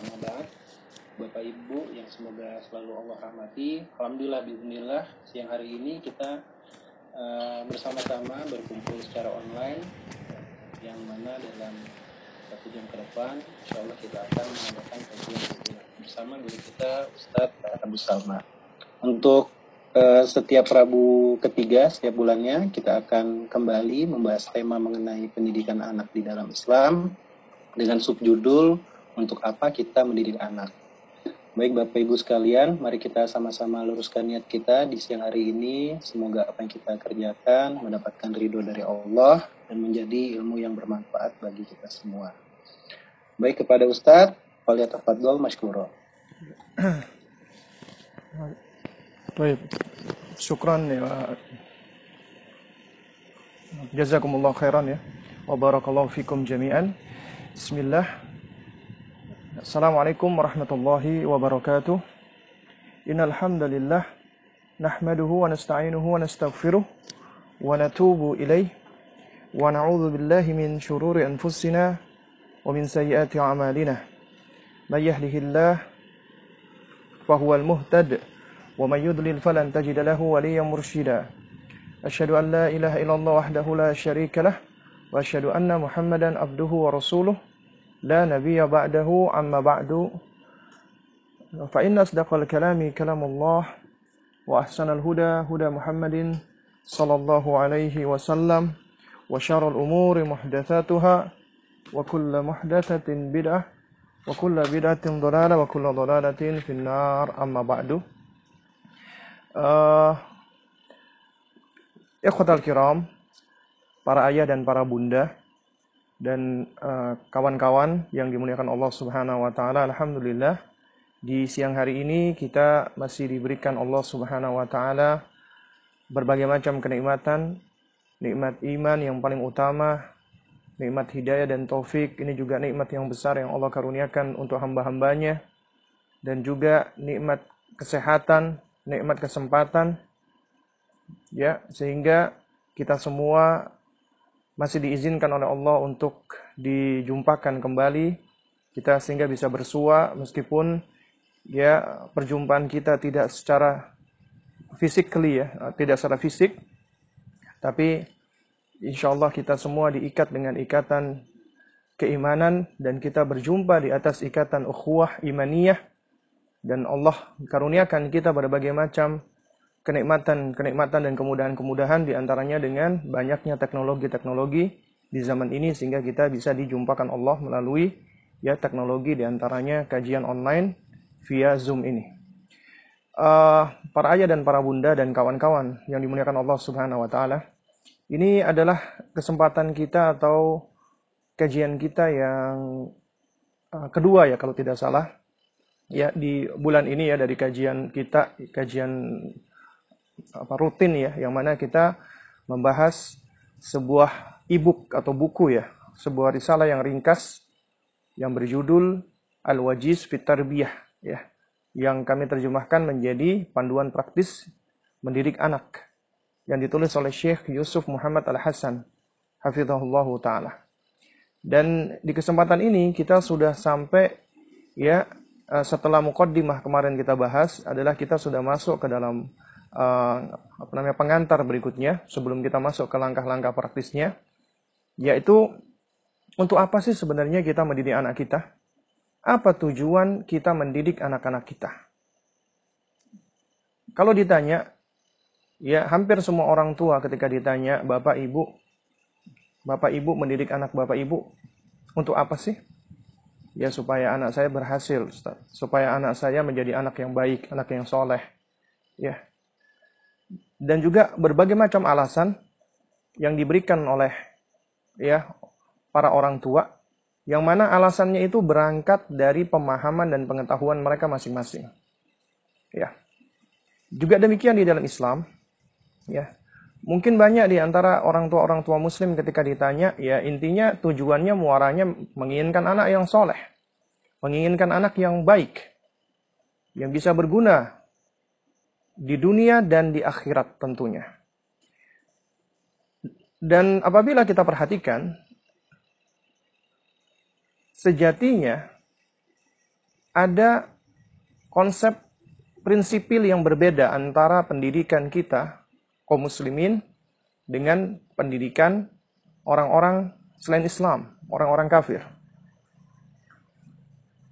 Amma Bapak Ibu yang semoga selalu Allah rahmati. Alhamdulillah, Bismillah, siang hari ini kita uh, bersama-sama berkumpul secara online yang mana dalam satu jam ke depan insya Allah kita akan mengadakan kajian bersama guru kita Ustadz Abu Salma. Untuk uh, setiap Rabu ketiga setiap bulannya kita akan kembali membahas tema mengenai pendidikan anak di dalam Islam dengan subjudul untuk apa kita mendidik anak. Baik Bapak Ibu sekalian, mari kita sama-sama luruskan niat kita di siang hari ini. Semoga apa yang kita kerjakan mendapatkan ridho dari Allah dan menjadi ilmu yang bermanfaat bagi kita semua. Baik kepada Ustadz, Faliyatafadol Mashkuro. Baik, syukran ya. Jazakumullah khairan ya. Wa barakallahu fikum jami'an. Bismillah. Assalamualaikum warahmatullahi wabarakatuh. Innal hamdalillah nahmaduhu wa nasta'inuhu wa nastaghfiruh wa natubu ilaih wa na'udzu billahi min shururi anfusina wa min sayyiati a'malina. May yahdihillah fahuwal muhtad wa may yudlil falan tajid lahu waliyyan mursyida. Asyhadu an la ilaha illallah wahdahu la syarika lah wa asyhadu anna Muhammadan abduhu wa rasuluh لا نبي بعده أما بعد فإن أصدق الكلام كلام الله وأحسن الهدى هدى محمد صلى الله عليه وسلم وشر الأمور محدثاتها وكل محدثة بدعة وكل بدعة ضلالة وكل ضلالة في النار أما بعد. uh, Ikhwatal kiram, para ayah dan para bunda dan eh, kawan-kawan uh, yang dimuliakan Allah Subhanahu wa taala alhamdulillah di siang hari ini kita masih diberikan Allah Subhanahu wa taala berbagai macam kenikmatan nikmat iman yang paling utama nikmat hidayah dan taufik. Ini juga nikmat yang besar yang Allah karuniakan untuk hamba-hambanya. Dan juga nikmat kesehatan nikmat kesempatan. Ya sehingga kita semua masih diizinkan oleh Allah untuk dijumpakan kembali kita sehingga bisa bersua meskipun ya perjumpaan kita tidak secara physically ya tidak secara fisik. Tapi insya Allah kita semua diikat dengan ikatan keimanan dan kita berjumpa di atas ikatan ukhuwah imaniyah. Dan Allah karuniakan kita berbagai macam kenikmatan-kenikmatan dan kemudahan-kemudahan di antaranya dengan banyaknya teknologi-teknologi di zaman ini sehingga kita bisa dijumpakan Allah melalui ya teknologi di antaranya kajian online via Zoom ini. Uh, para ayah dan para bunda dan kawan-kawan yang dimuliakan Allah Subhanahu wa taala. Ini adalah kesempatan kita atau kajian kita yang uh, kedua ya kalau tidak salah ya di bulan ini ya dari kajian kita kajian apa rutin ya yang mana kita membahas sebuah e-book atau buku ya, sebuah risalah yang ringkas yang berjudul Al-Wajiz Fit Tarbiyah ya, yang kami terjemahkan menjadi panduan praktis mendidik anak yang ditulis oleh Syekh Yusuf Muhammad Al-Hasan hafizahullah taala. Dan di kesempatan ini kita sudah sampai ya eh, setelah mukaddimah kemarin kita bahas adalah kita sudah masuk ke dalam apa namanya pengantar berikutnya sebelum kita masuk ke langkah-langkah praktisnya yaitu untuk apa sih sebenarnya kita mendidik anak kita? Apa tujuan kita mendidik anak-anak kita? Kalau ditanya, ya hampir semua orang tua ketika ditanya, Bapak Ibu, Bapak Ibu mendidik anak Bapak Ibu, untuk apa sih? Ya supaya anak saya berhasil, supaya anak saya menjadi anak yang baik, anak yang soleh. Ya, dan juga berbagai macam alasan yang diberikan oleh ya para orang tua yang mana alasannya itu berangkat dari pemahaman dan pengetahuan mereka masing-masing. Ya. Juga demikian di dalam Islam, ya. Mungkin banyak di antara orang tua orang tua muslim ketika ditanya, ya intinya tujuannya muaranya menginginkan anak yang soleh, menginginkan anak yang baik, yang bisa berguna di dunia dan di akhirat tentunya. Dan apabila kita perhatikan, sejatinya ada konsep prinsipil yang berbeda antara pendidikan kita kaum muslimin dengan pendidikan orang-orang selain Islam, orang-orang kafir.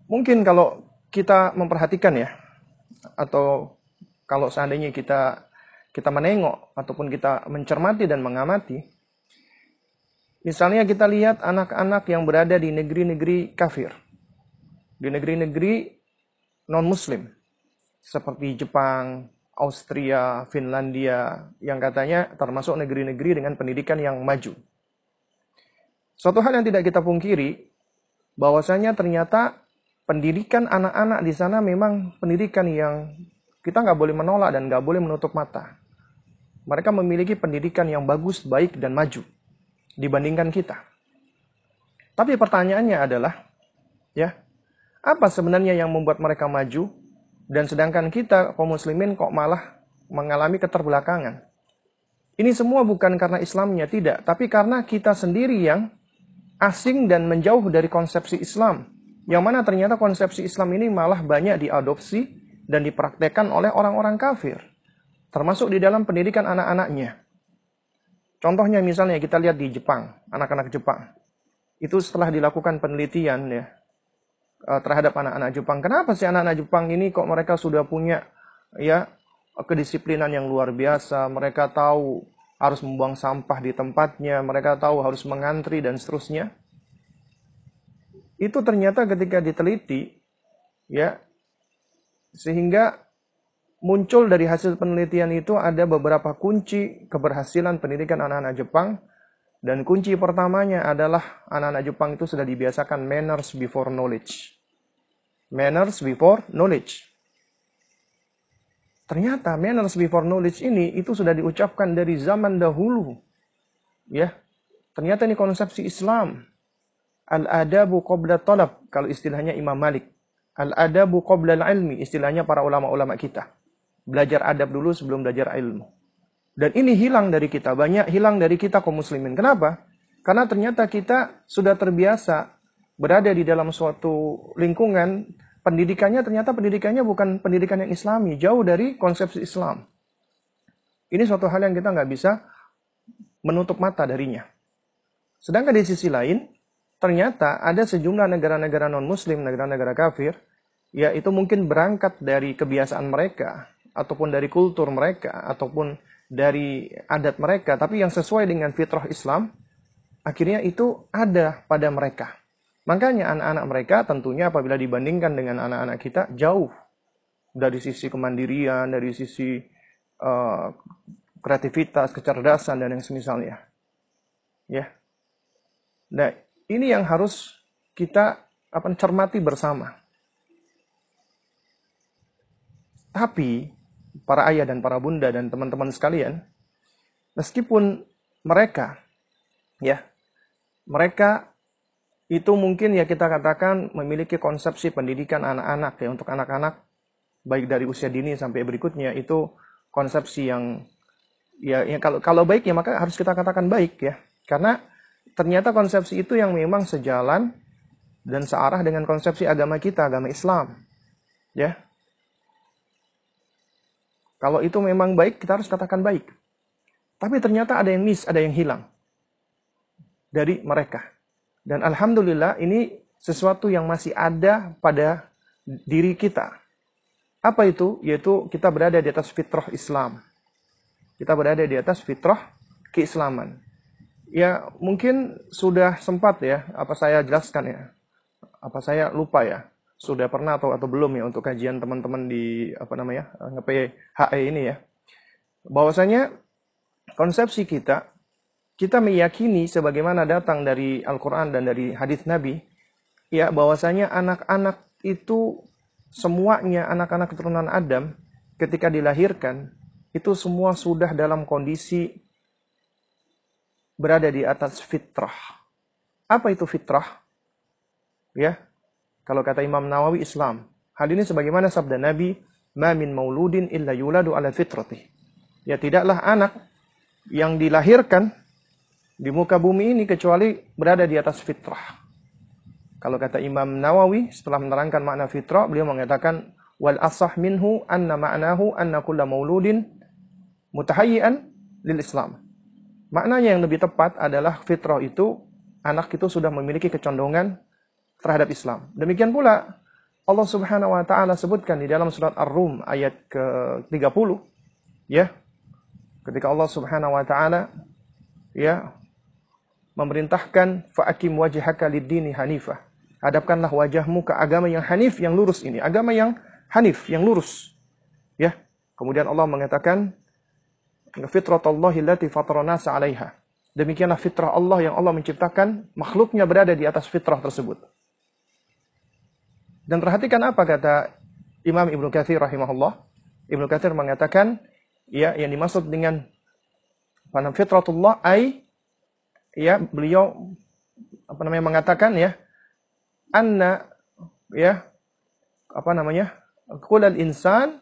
Mungkin kalau kita memperhatikan ya, atau kalau seandainya kita kita menengok ataupun kita mencermati dan mengamati, misalnya kita lihat anak-anak yang berada di negeri-negeri kafir, di negeri-negeri non-muslim, seperti Jepang, Austria, Finlandia, yang katanya termasuk negeri-negeri dengan pendidikan yang maju. Suatu hal yang tidak kita pungkiri, bahwasanya ternyata pendidikan anak-anak di sana memang pendidikan yang kita nggak boleh menolak dan nggak boleh menutup mata. Mereka memiliki pendidikan yang bagus, baik, dan maju dibandingkan kita. Tapi pertanyaannya adalah, ya, apa sebenarnya yang membuat mereka maju dan sedangkan kita kaum muslimin kok malah mengalami keterbelakangan? Ini semua bukan karena Islamnya tidak, tapi karena kita sendiri yang asing dan menjauh dari konsepsi Islam. Yang mana ternyata konsepsi Islam ini malah banyak diadopsi dan dipraktekkan oleh orang-orang kafir termasuk di dalam pendidikan anak-anaknya. Contohnya misalnya kita lihat di Jepang, anak-anak Jepang. Itu setelah dilakukan penelitian ya eh, terhadap anak-anak Jepang. Kenapa sih anak-anak Jepang ini kok mereka sudah punya ya kedisiplinan yang luar biasa, mereka tahu harus membuang sampah di tempatnya, mereka tahu harus mengantri dan seterusnya. Itu ternyata ketika diteliti ya sehingga muncul dari hasil penelitian itu ada beberapa kunci keberhasilan pendidikan anak-anak Jepang dan kunci pertamanya adalah anak-anak Jepang itu sudah dibiasakan manners before knowledge. Manners before knowledge. Ternyata manners before knowledge ini itu sudah diucapkan dari zaman dahulu. Ya. Ternyata ini konsepsi Islam. Al-adabu qabla talab kalau istilahnya Imam Malik. Al-adabu qabla al-ilmi istilahnya para ulama-ulama kita belajar adab dulu sebelum belajar ilmu. Dan ini hilang dari kita, banyak hilang dari kita kaum muslimin. Kenapa? Karena ternyata kita sudah terbiasa berada di dalam suatu lingkungan, pendidikannya ternyata pendidikannya bukan pendidikan yang islami, jauh dari konsepsi Islam. Ini suatu hal yang kita nggak bisa menutup mata darinya. Sedangkan di sisi lain, ternyata ada sejumlah negara-negara non-muslim, negara-negara kafir, ya itu mungkin berangkat dari kebiasaan mereka, ataupun dari kultur mereka ataupun dari adat mereka. Tapi yang sesuai dengan fitrah Islam akhirnya itu ada pada mereka. Makanya anak-anak mereka tentunya apabila dibandingkan dengan anak-anak kita jauh dari sisi kemandirian dari sisi uh, kreativitas kecerdasan dan yang semisalnya. Ya. Nah ini yang harus kita apa cermati bersama tapi para ayah dan para bunda dan teman-teman sekalian, meskipun mereka ya, mereka itu mungkin ya kita katakan memiliki konsepsi pendidikan anak-anak ya untuk anak-anak baik dari usia dini sampai berikutnya itu konsepsi yang ya, ya kalau kalau baik ya maka harus kita katakan baik ya. Karena ternyata konsepsi itu yang memang sejalan dan searah dengan konsepsi agama kita agama Islam ya kalau itu memang baik, kita harus katakan baik. Tapi ternyata ada yang miss, ada yang hilang dari mereka. Dan alhamdulillah ini sesuatu yang masih ada pada diri kita. Apa itu? Yaitu kita berada di atas fitrah Islam. Kita berada di atas fitrah keislaman. Ya, mungkin sudah sempat ya, apa saya jelaskan ya. Apa saya lupa ya sudah pernah atau atau belum ya untuk kajian teman-teman di apa namanya HE ini ya bahwasanya konsepsi kita kita meyakini sebagaimana datang dari Al-Qur'an dan dari hadis Nabi ya bahwasanya anak-anak itu semuanya anak-anak keturunan Adam ketika dilahirkan itu semua sudah dalam kondisi berada di atas fitrah. Apa itu fitrah? Ya, kalau kata Imam Nawawi Islam, hal ini sebagaimana sabda Nabi, "Ma min mauludin illa yuladu ala fitrati." Ya tidaklah anak yang dilahirkan di muka bumi ini kecuali berada di atas fitrah. Kalau kata Imam Nawawi setelah menerangkan makna fitrah, beliau mengatakan wal asah minhu anna ma'nahu anna kulla mauludin mutahayyian lil Islam. Maknanya yang lebih tepat adalah fitrah itu anak itu sudah memiliki kecondongan terhadap Islam. Demikian pula Allah Subhanahu wa taala sebutkan di dalam surat Ar-Rum ayat ke-30 ya. Ketika Allah Subhanahu wa taala ya memerintahkan fa'akim wajhaka lid-dini hanifah hadapkanlah wajahmu ke agama yang hanif, yang lurus ini. Agama yang hanif, yang lurus. Ya. Kemudian Allah mengatakan, fitratallahi allati fatarana 'alaiha. Demikianlah fitrah Allah yang Allah menciptakan makhluknya berada di atas fitrah tersebut. Dan perhatikan apa kata Imam Ibnu Katsir rahimahullah. Ibnu Katsir mengatakan ya yang dimaksud dengan pada fitratullah ai ya beliau apa namanya mengatakan ya anna ya apa namanya kulal insan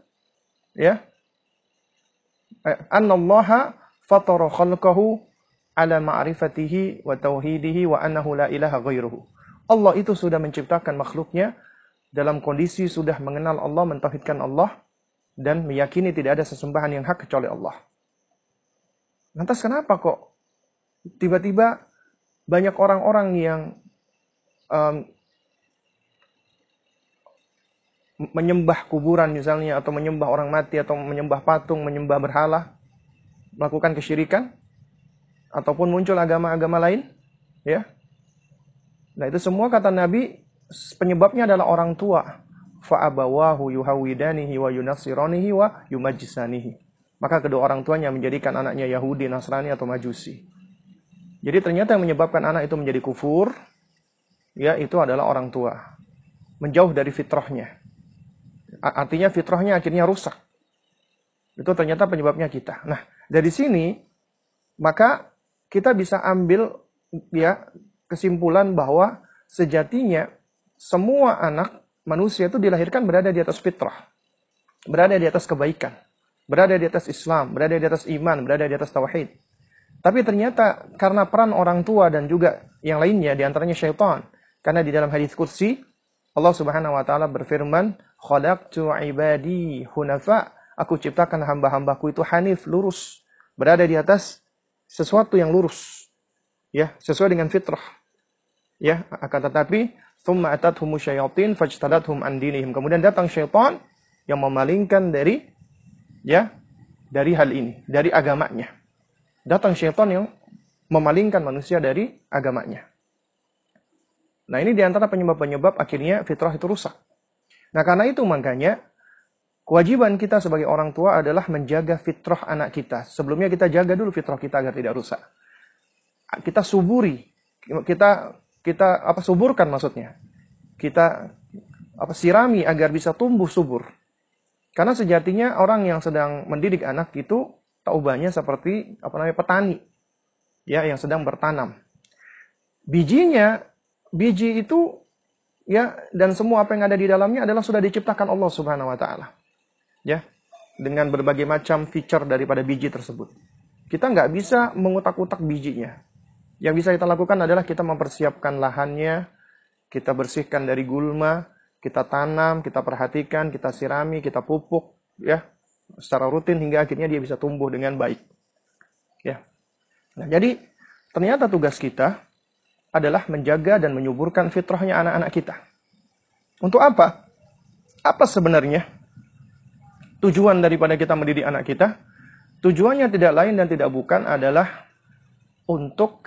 ya anna Allah fatara khalqahu ala ma'rifatihi wa tauhidihi wa annahu la ilaha ghairuhu. Allah itu sudah menciptakan makhluknya dalam kondisi sudah mengenal Allah, mentauhidkan Allah dan meyakini tidak ada sesembahan yang hak kecuali Allah. Lantas kenapa kok tiba-tiba banyak orang-orang yang um, menyembah kuburan misalnya atau menyembah orang mati atau menyembah patung, menyembah berhala, melakukan kesyirikan ataupun muncul agama-agama lain, ya. Nah, itu semua kata Nabi penyebabnya adalah orang tua. Fa'abawahu yuhawidanihi wa yunasironihi wa yumajisanihi. Maka kedua orang tuanya menjadikan anaknya Yahudi, Nasrani atau Majusi. Jadi ternyata yang menyebabkan anak itu menjadi kufur, ya itu adalah orang tua. Menjauh dari fitrahnya. Artinya fitrahnya akhirnya rusak. Itu ternyata penyebabnya kita. Nah, dari sini maka kita bisa ambil ya kesimpulan bahwa sejatinya semua anak manusia itu dilahirkan berada di atas fitrah. Berada di atas kebaikan. Berada di atas Islam, berada di atas iman, berada di atas tauhid. Tapi ternyata karena peran orang tua dan juga yang lainnya di antaranya syaitan. Karena di dalam hadis kursi Allah Subhanahu wa taala berfirman, "Khalaqtu ibadi hunafa." Aku ciptakan hamba-hambaku itu hanif, lurus, berada di atas sesuatu yang lurus. Ya, sesuai dengan fitrah. Ya, akan tetapi thumma syayatin an dinihim. Kemudian datang syaitan yang memalingkan dari ya, dari hal ini, dari agamanya. Datang syaitan yang memalingkan manusia dari agamanya. Nah ini di antara penyebab-penyebab akhirnya fitrah itu rusak. Nah karena itu makanya kewajiban kita sebagai orang tua adalah menjaga fitrah anak kita. Sebelumnya kita jaga dulu fitrah kita agar tidak rusak. Kita suburi, kita kita apa suburkan maksudnya. Kita apa sirami agar bisa tumbuh subur. Karena sejatinya orang yang sedang mendidik anak itu taubahnya seperti apa namanya petani ya yang sedang bertanam. Bijinya biji itu ya dan semua apa yang ada di dalamnya adalah sudah diciptakan Allah Subhanahu wa taala. Ya. Dengan berbagai macam feature daripada biji tersebut. Kita nggak bisa mengutak-utak bijinya. Yang bisa kita lakukan adalah kita mempersiapkan lahannya, kita bersihkan dari gulma, kita tanam, kita perhatikan, kita sirami, kita pupuk, ya, secara rutin hingga akhirnya dia bisa tumbuh dengan baik. Ya. Nah, jadi ternyata tugas kita adalah menjaga dan menyuburkan fitrahnya anak-anak kita. Untuk apa? Apa sebenarnya tujuan daripada kita mendidik anak kita? Tujuannya tidak lain dan tidak bukan adalah untuk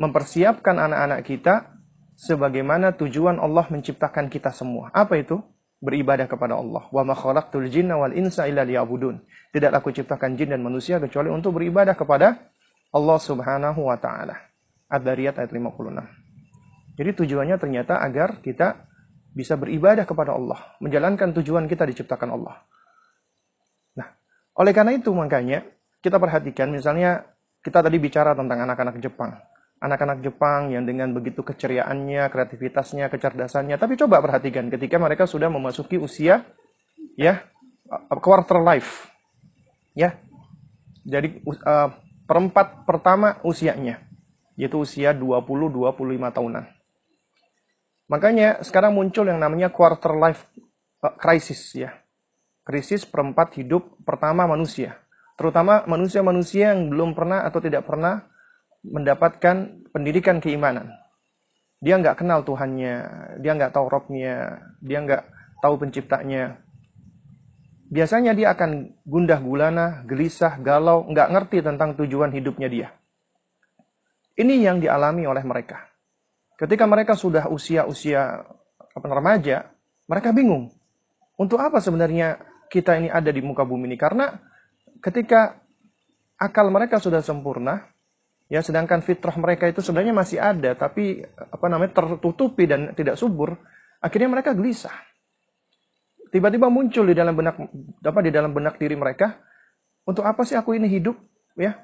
mempersiapkan anak-anak kita sebagaimana tujuan Allah menciptakan kita semua. Apa itu? Beribadah kepada Allah. Wa ma khalaqtul jinna wal insa illa liya'budun. Tidak aku ciptakan jin dan manusia kecuali untuk beribadah kepada Allah Subhanahu wa taala. Ad-Dariyat ayat 56. Jadi tujuannya ternyata agar kita bisa beribadah kepada Allah, menjalankan tujuan kita diciptakan Allah. Nah, oleh karena itu makanya kita perhatikan misalnya kita tadi bicara tentang anak-anak Jepang. Anak-anak Jepang yang dengan begitu keceriaannya, kreativitasnya, kecerdasannya. Tapi coba perhatikan ketika mereka sudah memasuki usia ya quarter life. Ya. Jadi uh, perempat pertama usianya yaitu usia 20-25 tahunan. Makanya sekarang muncul yang namanya quarter life crisis ya. Krisis perempat hidup pertama manusia. Terutama manusia-manusia yang belum pernah atau tidak pernah mendapatkan pendidikan keimanan. Dia nggak kenal Tuhannya, dia nggak tahu Robnya, dia nggak tahu penciptanya. Biasanya dia akan gundah gulana, gelisah, galau, nggak ngerti tentang tujuan hidupnya dia. Ini yang dialami oleh mereka. Ketika mereka sudah usia-usia remaja, mereka bingung. Untuk apa sebenarnya kita ini ada di muka bumi ini? Karena ketika akal mereka sudah sempurna, ya sedangkan fitrah mereka itu sebenarnya masih ada, tapi apa namanya tertutupi dan tidak subur, akhirnya mereka gelisah. Tiba-tiba muncul di dalam benak apa di dalam benak diri mereka, untuk apa sih aku ini hidup? Ya,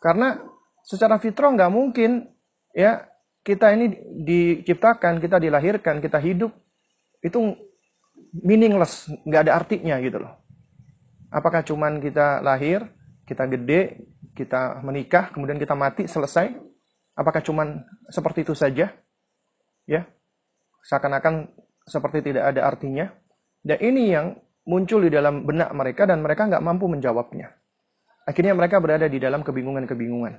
karena secara fitrah nggak mungkin ya kita ini diciptakan, kita dilahirkan, kita hidup itu meaningless, nggak ada artinya gitu loh. Apakah cuman kita lahir, kita gede, kita menikah, kemudian kita mati, selesai? Apakah cuman seperti itu saja? Ya, seakan-akan seperti tidak ada artinya. Dan ini yang muncul di dalam benak mereka dan mereka nggak mampu menjawabnya. Akhirnya mereka berada di dalam kebingungan-kebingungan.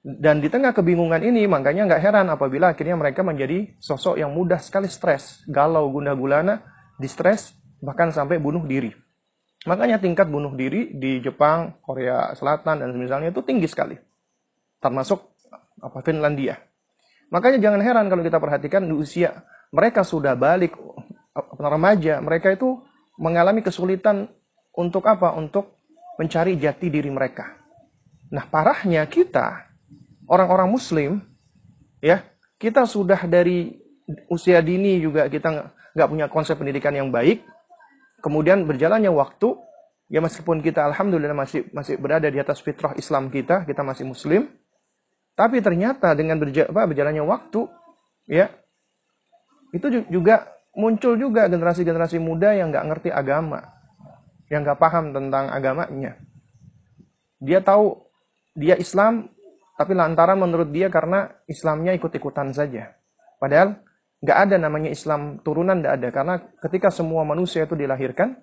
Dan di tengah kebingungan ini, makanya nggak heran apabila akhirnya mereka menjadi sosok yang mudah sekali stres, galau, gundah gulana, distres, bahkan sampai bunuh diri. Makanya tingkat bunuh diri di Jepang, Korea Selatan, dan misalnya itu tinggi sekali. Termasuk apa Finlandia. Makanya jangan heran kalau kita perhatikan di usia mereka sudah balik remaja, mereka itu mengalami kesulitan untuk apa? Untuk mencari jati diri mereka. Nah, parahnya kita orang-orang muslim ya kita sudah dari usia dini juga kita nggak punya konsep pendidikan yang baik kemudian berjalannya waktu ya meskipun kita alhamdulillah masih masih berada di atas fitrah Islam kita kita masih muslim tapi ternyata dengan berja apa, berjalannya waktu ya itu juga muncul juga generasi-generasi muda yang nggak ngerti agama yang nggak paham tentang agamanya dia tahu dia Islam tapi lantaran menurut dia karena Islamnya ikut-ikutan saja. Padahal nggak ada namanya Islam turunan, nggak ada. Karena ketika semua manusia itu dilahirkan,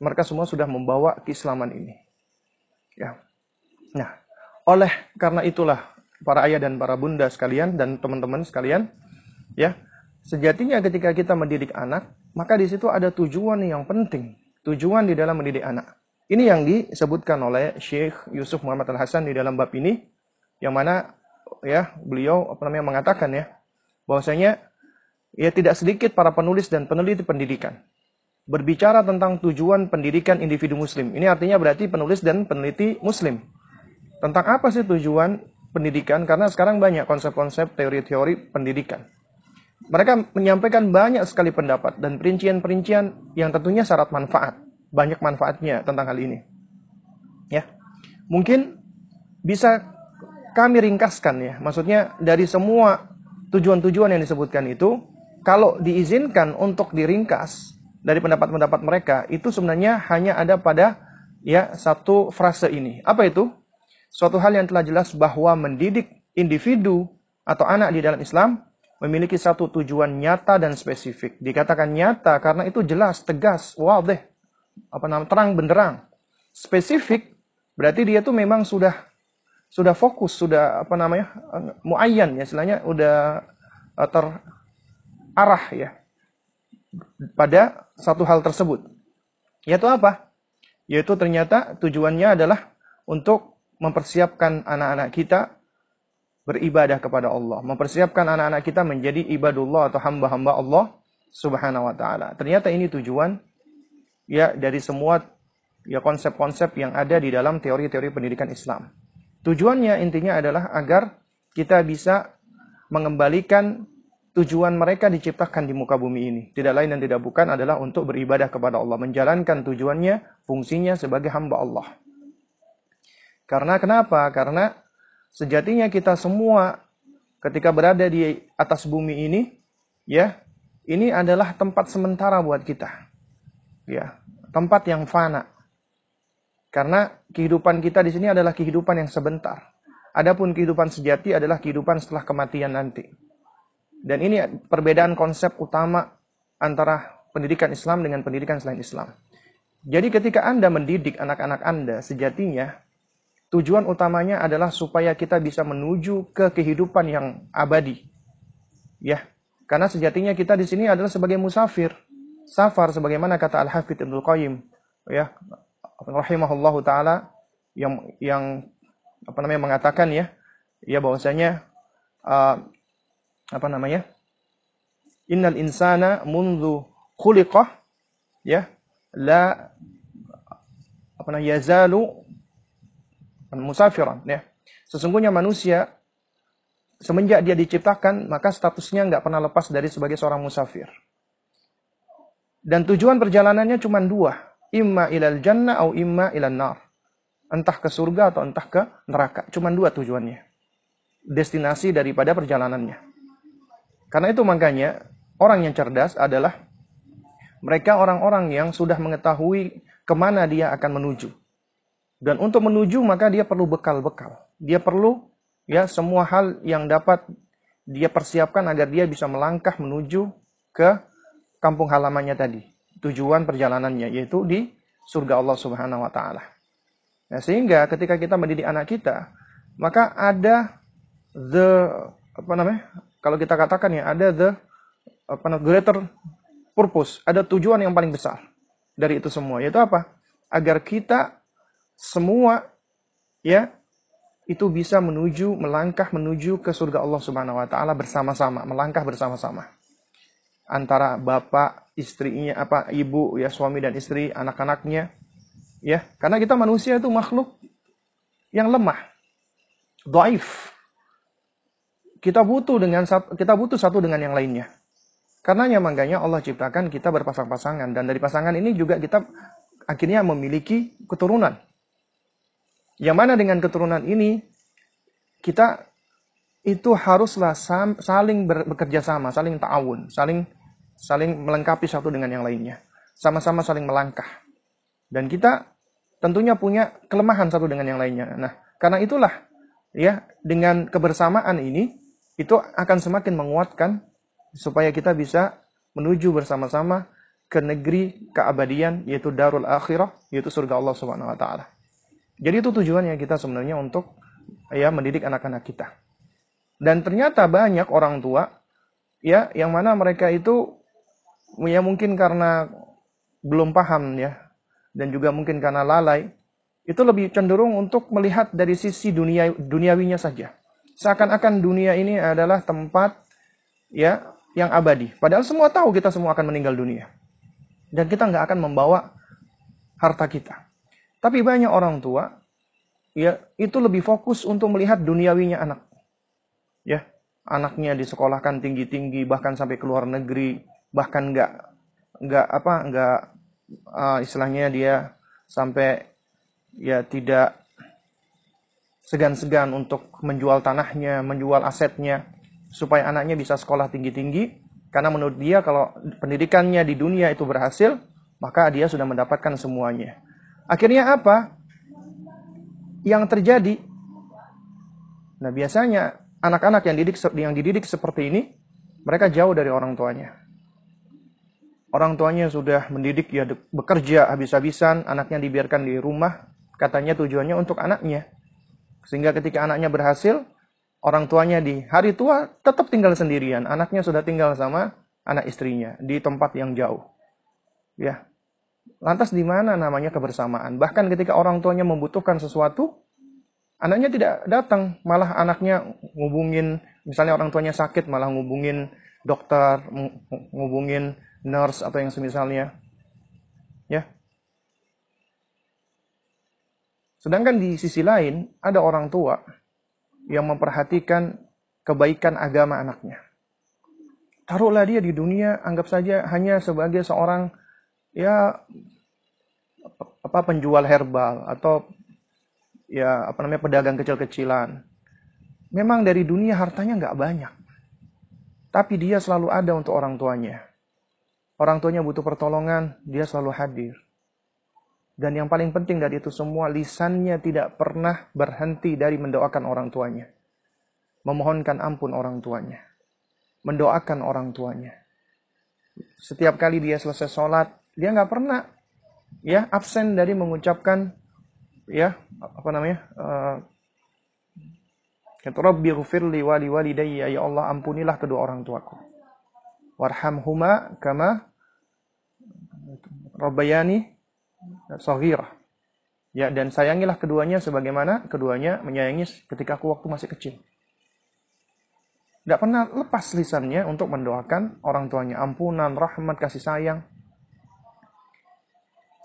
mereka semua sudah membawa keislaman ini. Ya. Nah, oleh karena itulah para ayah dan para bunda sekalian dan teman-teman sekalian, ya, sejatinya ketika kita mendidik anak, maka di situ ada tujuan yang penting, tujuan di dalam mendidik anak. Ini yang disebutkan oleh Syekh Yusuf Muhammad Al Hasan di dalam bab ini yang mana ya beliau apa namanya mengatakan ya bahwasanya ya tidak sedikit para penulis dan peneliti pendidikan berbicara tentang tujuan pendidikan individu muslim. Ini artinya berarti penulis dan peneliti muslim. Tentang apa sih tujuan pendidikan? Karena sekarang banyak konsep-konsep teori-teori pendidikan. Mereka menyampaikan banyak sekali pendapat dan perincian-perincian yang tentunya syarat manfaat. Banyak manfaatnya tentang hal ini. Ya. Mungkin bisa kami ringkaskan ya. Maksudnya dari semua tujuan-tujuan yang disebutkan itu, kalau diizinkan untuk diringkas dari pendapat-pendapat mereka, itu sebenarnya hanya ada pada ya satu frase ini. Apa itu? Suatu hal yang telah jelas bahwa mendidik individu atau anak di dalam Islam memiliki satu tujuan nyata dan spesifik. Dikatakan nyata karena itu jelas, tegas, wow deh, apa namanya terang benderang. Spesifik berarti dia tuh memang sudah sudah fokus, sudah apa namanya muayyan ya, istilahnya udah uh, terarah ya pada satu hal tersebut. Yaitu apa? Yaitu ternyata tujuannya adalah untuk mempersiapkan anak-anak kita beribadah kepada Allah, mempersiapkan anak-anak kita menjadi ibadullah atau hamba-hamba Allah Subhanahu wa taala. Ternyata ini tujuan ya dari semua ya konsep-konsep yang ada di dalam teori-teori pendidikan Islam. Tujuannya intinya adalah agar kita bisa mengembalikan tujuan mereka diciptakan di muka bumi ini. Tidak lain dan tidak bukan adalah untuk beribadah kepada Allah. Menjalankan tujuannya, fungsinya sebagai hamba Allah. Karena kenapa? Karena sejatinya kita semua ketika berada di atas bumi ini, ya, ini adalah tempat sementara buat kita. Ya, tempat yang fana. Karena kehidupan kita di sini adalah kehidupan yang sebentar. Adapun kehidupan sejati adalah kehidupan setelah kematian nanti. Dan ini perbedaan konsep utama antara pendidikan Islam dengan pendidikan selain Islam. Jadi ketika Anda mendidik anak-anak Anda sejatinya tujuan utamanya adalah supaya kita bisa menuju ke kehidupan yang abadi. Ya. Karena sejatinya kita di sini adalah sebagai musafir. Safar sebagaimana kata Al-Hafidz Ibnu Qayyim ya rahimahullahu taala yang yang apa namanya mengatakan ya ya bahwasanya uh, apa namanya? Innal insana mundu khuliqah ya la apa namanya yazalu musafiran ya. Sesungguhnya manusia semenjak dia diciptakan maka statusnya nggak pernah lepas dari sebagai seorang musafir. Dan tujuan perjalanannya cuma dua, imma ilal jannah atau imma ilal nar. Entah ke surga atau entah ke neraka. Cuma dua tujuannya. Destinasi daripada perjalanannya. Karena itu makanya orang yang cerdas adalah mereka orang-orang yang sudah mengetahui ke mana dia akan menuju. Dan untuk menuju maka dia perlu bekal-bekal. Dia perlu ya semua hal yang dapat dia persiapkan agar dia bisa melangkah menuju ke kampung halamannya tadi. Tujuan perjalanannya yaitu di surga Allah Subhanahu wa taala. Nah, sehingga ketika kita mendidik anak kita, maka ada the apa namanya? Kalau kita katakan ya ada the apa greater purpose, ada tujuan yang paling besar dari itu semua, yaitu apa? Agar kita semua ya itu bisa menuju melangkah menuju ke surga Allah Subhanahu wa taala bersama-sama, melangkah bersama-sama. Antara bapak, istrinya apa ibu ya suami dan istri, anak-anaknya ya. Karena kita manusia itu makhluk yang lemah. Dhaif, kita butuh dengan kita butuh satu dengan yang lainnya. Karenanya makanya Allah ciptakan kita berpasang-pasangan dan dari pasangan ini juga kita akhirnya memiliki keturunan. Yang mana dengan keturunan ini kita itu haruslah saling bekerja sama, saling ta'awun, saling saling melengkapi satu dengan yang lainnya. Sama-sama saling melangkah. Dan kita tentunya punya kelemahan satu dengan yang lainnya. Nah, karena itulah ya dengan kebersamaan ini itu akan semakin menguatkan supaya kita bisa menuju bersama-sama ke negeri keabadian yaitu darul akhirah yaitu surga Allah Subhanahu wa taala. Jadi itu tujuannya kita sebenarnya untuk ya mendidik anak-anak kita. Dan ternyata banyak orang tua ya yang mana mereka itu ya mungkin karena belum paham ya dan juga mungkin karena lalai itu lebih cenderung untuk melihat dari sisi dunia duniawinya saja seakan-akan dunia ini adalah tempat ya yang abadi. Padahal semua tahu kita semua akan meninggal dunia. Dan kita nggak akan membawa harta kita. Tapi banyak orang tua ya itu lebih fokus untuk melihat duniawinya anak. Ya, anaknya disekolahkan tinggi-tinggi bahkan sampai ke luar negeri, bahkan nggak nggak apa nggak uh, istilahnya dia sampai ya tidak segan-segan untuk menjual tanahnya, menjual asetnya, supaya anaknya bisa sekolah tinggi-tinggi. Karena menurut dia kalau pendidikannya di dunia itu berhasil, maka dia sudah mendapatkan semuanya. Akhirnya apa? Yang terjadi, nah biasanya anak-anak yang didik yang dididik seperti ini, mereka jauh dari orang tuanya. Orang tuanya sudah mendidik ya bekerja habis-habisan, anaknya dibiarkan di rumah, katanya tujuannya untuk anaknya. Sehingga ketika anaknya berhasil, orang tuanya di hari tua tetap tinggal sendirian. Anaknya sudah tinggal sama anak istrinya di tempat yang jauh. Ya. Lantas di mana namanya kebersamaan? Bahkan ketika orang tuanya membutuhkan sesuatu, anaknya tidak datang, malah anaknya ngubungin misalnya orang tuanya sakit malah ngubungin dokter, ngubungin nurse atau yang semisalnya. Ya, Sedangkan di sisi lain, ada orang tua yang memperhatikan kebaikan agama anaknya. Taruhlah dia di dunia, anggap saja hanya sebagai seorang ya apa penjual herbal atau ya apa namanya pedagang kecil-kecilan. Memang dari dunia hartanya nggak banyak. Tapi dia selalu ada untuk orang tuanya. Orang tuanya butuh pertolongan, dia selalu hadir. Dan yang paling penting dari itu semua, lisannya tidak pernah berhenti dari mendoakan orang tuanya. Memohonkan ampun orang tuanya. mendoakan orang tuanya. Setiap kali dia selesai sholat, dia nggak pernah ya absen dari mengucapkan ya apa namanya uh, Rabbi wali walidayya ya Allah ampunilah kedua orang tuaku. Warhamhuma kama Rabbayani saghira. Ya, dan sayangilah keduanya sebagaimana keduanya menyayangi ketika aku waktu masih kecil. Tidak pernah lepas lisannya untuk mendoakan orang tuanya ampunan, rahmat, kasih sayang.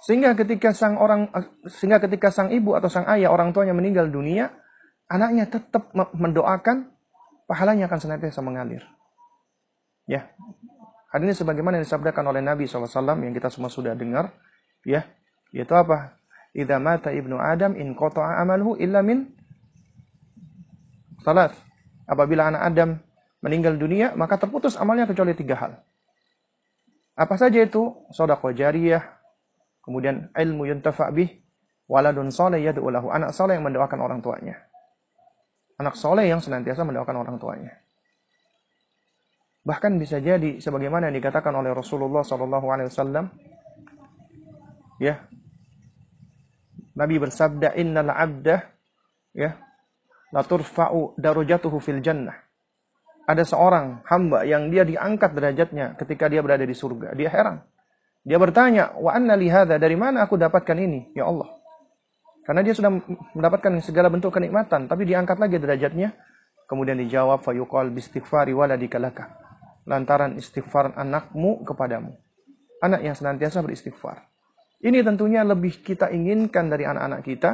Sehingga ketika sang orang sehingga ketika sang ibu atau sang ayah orang tuanya meninggal dunia, anaknya tetap mendoakan pahalanya akan senantiasa mengalir. Ya. Hal ini sebagaimana yang disabdakan oleh Nabi SAW yang kita semua sudah dengar, ya, yaitu apa? idza mata ibnu Adam in qata'a amaluhu illa min salat. Apabila anak Adam meninggal dunia, maka terputus amalnya kecuali tiga hal. Apa saja itu? Sedekah jariyah, kemudian ilmu yuntafa bih, waladun saleh yad'u lahu, anak saleh yang mendoakan orang tuanya. Anak soleh yang senantiasa mendoakan orang tuanya. Bahkan bisa jadi sebagaimana yang dikatakan oleh Rasulullah SAW, ya Nabi bersabda innal abda ya la turfa'u darajatuhu fil jannah. Ada seorang hamba yang dia diangkat derajatnya ketika dia berada di surga. Dia heran. Dia bertanya, "Wa anna? Dari mana aku dapatkan ini, ya Allah?" Karena dia sudah mendapatkan segala bentuk kenikmatan, tapi diangkat lagi derajatnya. Kemudian dijawab, "Fayuqal bistighfari waladika laka." Lantaran istighfar anakmu kepadamu. Anak yang senantiasa beristighfar. Ini tentunya lebih kita inginkan dari anak-anak kita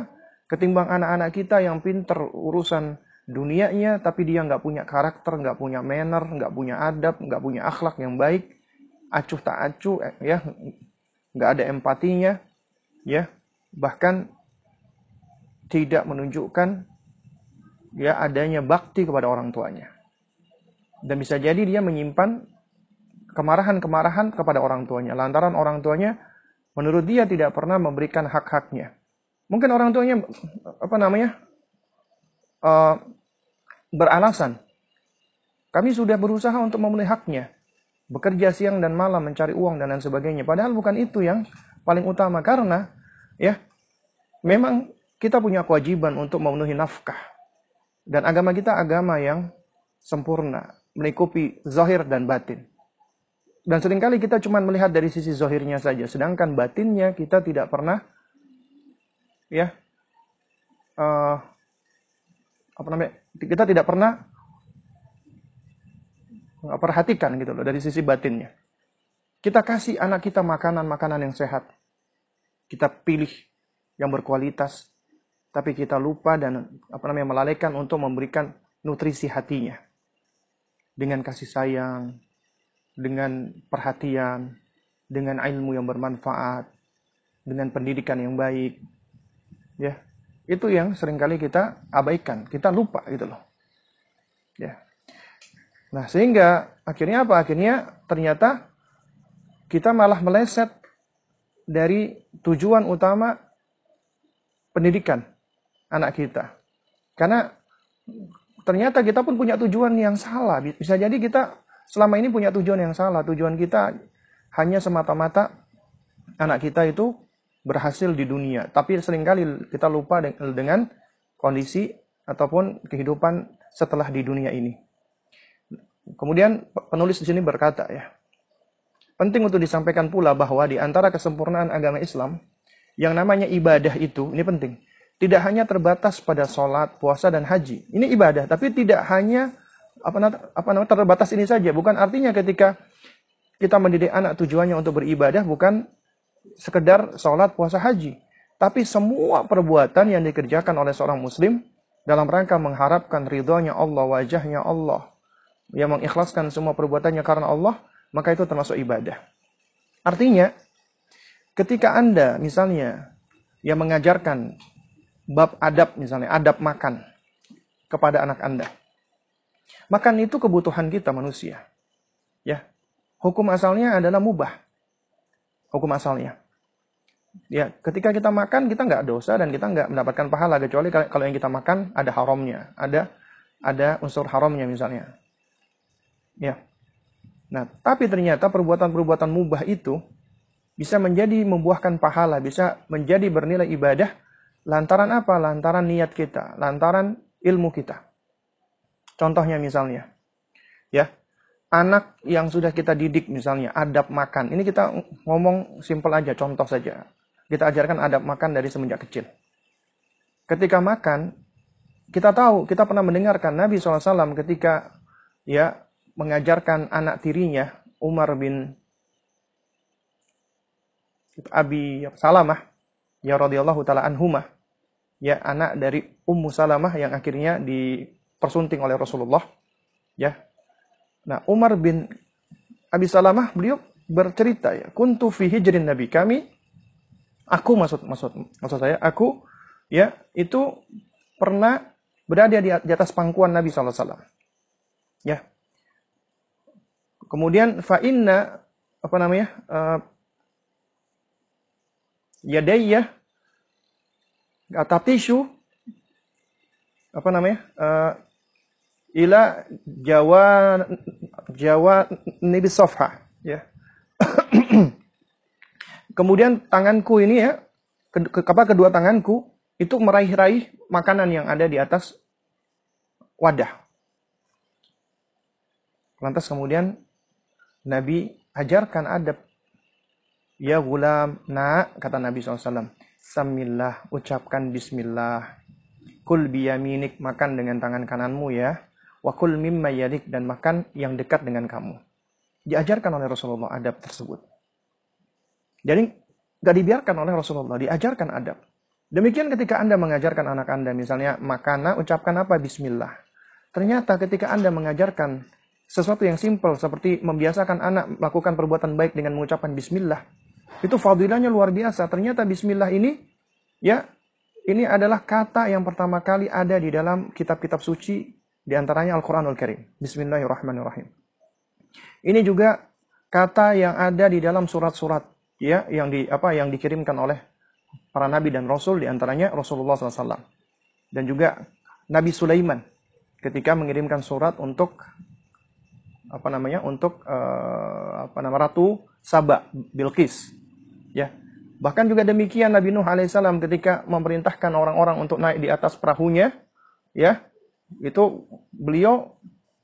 ketimbang anak-anak kita yang pinter urusan dunianya tapi dia nggak punya karakter, nggak punya manner, nggak punya adab, nggak punya akhlak yang baik, acuh tak acuh, eh, ya. Nggak ada empatinya, ya. Bahkan tidak menunjukkan ya adanya bakti kepada orang tuanya. Dan bisa jadi dia menyimpan kemarahan-kemarahan kepada orang tuanya lantaran orang tuanya menurut dia tidak pernah memberikan hak-haknya. Mungkin orang tuanya apa namanya uh, beralasan, kami sudah berusaha untuk memenuhi haknya, bekerja siang dan malam mencari uang dan lain sebagainya. Padahal bukan itu yang paling utama karena ya memang kita punya kewajiban untuk memenuhi nafkah dan agama kita agama yang sempurna, menikupi zahir dan batin. Dan sering kali kita cuma melihat dari sisi zohirnya saja, sedangkan batinnya kita tidak pernah ya uh, apa namanya kita tidak pernah perhatikan gitu loh dari sisi batinnya. Kita kasih anak kita makanan-makanan yang sehat. Kita pilih yang berkualitas, tapi kita lupa dan apa namanya melalaikan untuk memberikan nutrisi hatinya dengan kasih sayang, dengan perhatian, dengan ilmu yang bermanfaat, dengan pendidikan yang baik. Ya. Itu yang sering kali kita abaikan, kita lupa gitu loh. Ya. Nah, sehingga akhirnya apa? Akhirnya ternyata kita malah meleset dari tujuan utama pendidikan anak kita. Karena ternyata kita pun punya tujuan yang salah. Bisa jadi kita selama ini punya tujuan yang salah. Tujuan kita hanya semata-mata anak kita itu berhasil di dunia. Tapi sering kali kita lupa dengan kondisi ataupun kehidupan setelah di dunia ini. Kemudian penulis di sini berkata ya, penting untuk disampaikan pula bahwa di antara kesempurnaan agama Islam, yang namanya ibadah itu, ini penting, tidak hanya terbatas pada sholat, puasa, dan haji. Ini ibadah, tapi tidak hanya apa, apa namanya terbatas ini saja. Bukan artinya ketika kita mendidik anak tujuannya untuk beribadah bukan sekedar sholat, puasa, haji. Tapi semua perbuatan yang dikerjakan oleh seorang muslim dalam rangka mengharapkan ridhonya Allah, wajahnya Allah, yang mengikhlaskan semua perbuatannya karena Allah, maka itu termasuk ibadah. Artinya, ketika Anda misalnya yang mengajarkan bab adab misalnya, adab makan kepada anak Anda, Makan itu kebutuhan kita manusia. Ya. Hukum asalnya adalah mubah. Hukum asalnya. Ya, ketika kita makan kita nggak dosa dan kita nggak mendapatkan pahala kecuali kalau yang kita makan ada haramnya, ada ada unsur haramnya misalnya. Ya. Nah, tapi ternyata perbuatan-perbuatan mubah itu bisa menjadi membuahkan pahala, bisa menjadi bernilai ibadah lantaran apa? Lantaran niat kita, lantaran ilmu kita. Contohnya misalnya, ya, anak yang sudah kita didik misalnya adab makan. Ini kita ngomong simpel aja, contoh saja. Kita ajarkan adab makan dari semenjak kecil. Ketika makan, kita tahu, kita pernah mendengarkan Nabi SAW ketika ya mengajarkan anak tirinya Umar bin Abi Salamah ya radhiyallahu taala anhumah ya anak dari Ummu Salamah yang akhirnya dipersunting oleh Rasulullah ya nah Umar bin Abi Salamah beliau bercerita ya kuntu fi hijrin nabi kami aku maksud maksud maksud saya aku ya itu pernah berada di, atas pangkuan Nabi SAW ya Kemudian fa inna apa namanya? Uh, yadayya tisu apa namanya? Uh, ila jawa jawa nibi sofha ya. Kemudian tanganku ini ya, ke, ke, apa kedua tanganku itu meraih-raih makanan yang ada di atas wadah. Lantas kemudian Nabi ajarkan adab. Ya gulam, nak, kata Nabi SAW. Samillah, ucapkan bismillah. Kul biyaminik, makan dengan tangan kananmu ya. Wa kul mimma yalik, dan makan yang dekat dengan kamu. Diajarkan oleh Rasulullah adab tersebut. Jadi, gak dibiarkan oleh Rasulullah, diajarkan adab. Demikian ketika Anda mengajarkan anak Anda, misalnya makan, ucapkan apa? Bismillah. Ternyata ketika Anda mengajarkan sesuatu yang simpel seperti membiasakan anak melakukan perbuatan baik dengan mengucapkan bismillah. Itu fadilahnya luar biasa. Ternyata bismillah ini ya ini adalah kata yang pertama kali ada di dalam kitab-kitab suci di antaranya Al-Qur'anul Karim. Bismillahirrahmanirrahim. Ini juga kata yang ada di dalam surat-surat ya yang di apa yang dikirimkan oleh para nabi dan rasul di antaranya Rasulullah SAW dan juga Nabi Sulaiman ketika mengirimkan surat untuk apa namanya untuk uh, apa nama ratu Saba Bilqis ya bahkan juga demikian Nabi Nuh alaihissalam ketika memerintahkan orang-orang untuk naik di atas perahunya ya itu beliau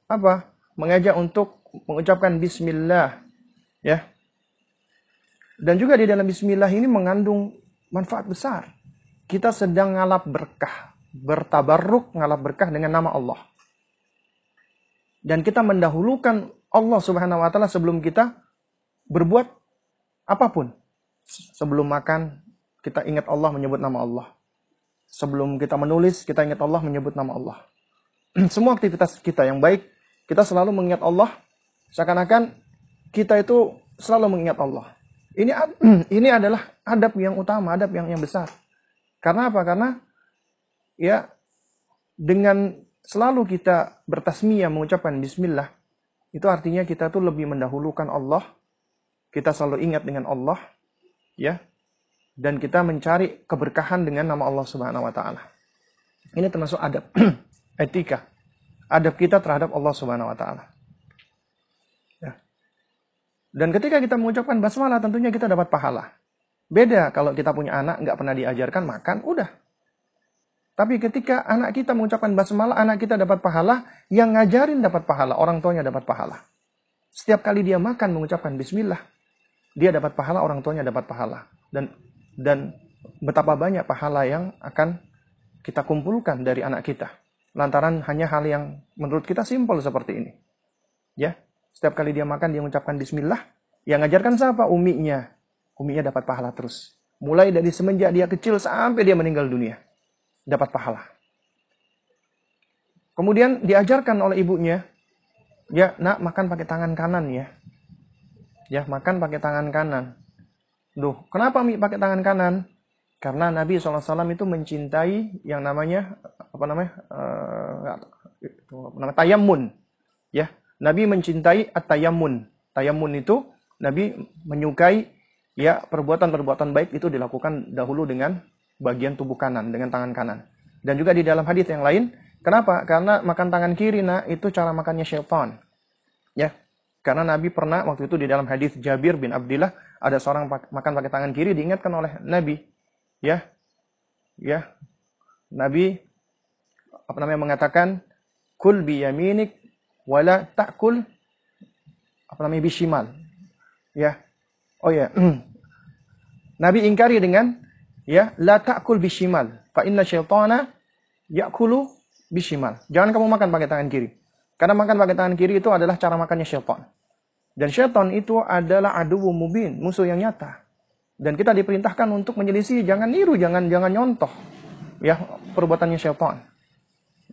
apa mengajak untuk mengucapkan Bismillah ya dan juga di dalam Bismillah ini mengandung manfaat besar kita sedang ngalap berkah bertabarruk ngalap berkah dengan nama Allah dan kita mendahulukan Allah Subhanahu wa taala sebelum kita berbuat apa pun. Sebelum makan kita ingat Allah menyebut nama Allah. Sebelum kita menulis kita ingat Allah menyebut nama Allah. Semua aktivitas kita yang baik kita selalu mengingat Allah seakan-akan kita itu selalu mengingat Allah. Ini ini adalah adab yang utama, adab yang yang besar. Karena apa? Karena ya dengan selalu kita bertasmiyah mengucapkan bismillah, itu artinya kita tuh lebih mendahulukan Allah, kita selalu ingat dengan Allah, ya, dan kita mencari keberkahan dengan nama Allah Subhanahu wa taala. Ini termasuk adab etika. Adab kita terhadap Allah Subhanahu wa taala. Ya. Dan ketika kita mengucapkan basmalah tentunya kita dapat pahala. Beda kalau kita punya anak nggak pernah diajarkan makan, udah tapi ketika anak kita mengucapkan basmalah, anak kita dapat pahala, yang ngajarin dapat pahala, orang tuanya dapat pahala. Setiap kali dia makan mengucapkan bismillah, dia dapat pahala, orang tuanya dapat pahala. Dan dan betapa banyak pahala yang akan kita kumpulkan dari anak kita. Lantaran hanya hal yang menurut kita simpel seperti ini. Ya, setiap kali dia makan dia mengucapkan bismillah, yang ngajarkan siapa? Uminya. Uminya dapat pahala terus. Mulai dari semenjak dia kecil sampai dia meninggal dunia dapat pahala. Kemudian diajarkan oleh ibunya, ya nak makan pakai tangan kanan ya. Ya makan pakai tangan kanan. Duh, kenapa mi pakai tangan kanan? Karena Nabi SAW itu mencintai yang namanya apa namanya uh, nama tayamun, ya. Nabi mencintai at-tayamun. Tayamun itu Nabi menyukai ya perbuatan-perbuatan baik itu dilakukan dahulu dengan bagian tubuh kanan dengan tangan kanan. Dan juga di dalam hadis yang lain, kenapa? Karena makan tangan kiri nah itu cara makannya syaitan. Ya. Karena Nabi pernah waktu itu di dalam hadis Jabir bin Abdullah ada seorang makan pakai tangan kiri diingatkan oleh Nabi. Ya. Ya. Nabi apa namanya mengatakan kul bi yaminik wala ta'kul apa namanya bishimal. Ya. Oh ya. Nabi ingkari dengan ya la ta'kul bishimal fa inna syaitana ya'kulu bishimal. Jangan kamu makan pakai tangan kiri. Karena makan pakai tangan kiri itu adalah cara makannya syaitan. Dan syaitan itu adalah adu mubin, musuh yang nyata. Dan kita diperintahkan untuk menyelisih, jangan niru, jangan jangan nyontoh ya perbuatannya syaitan.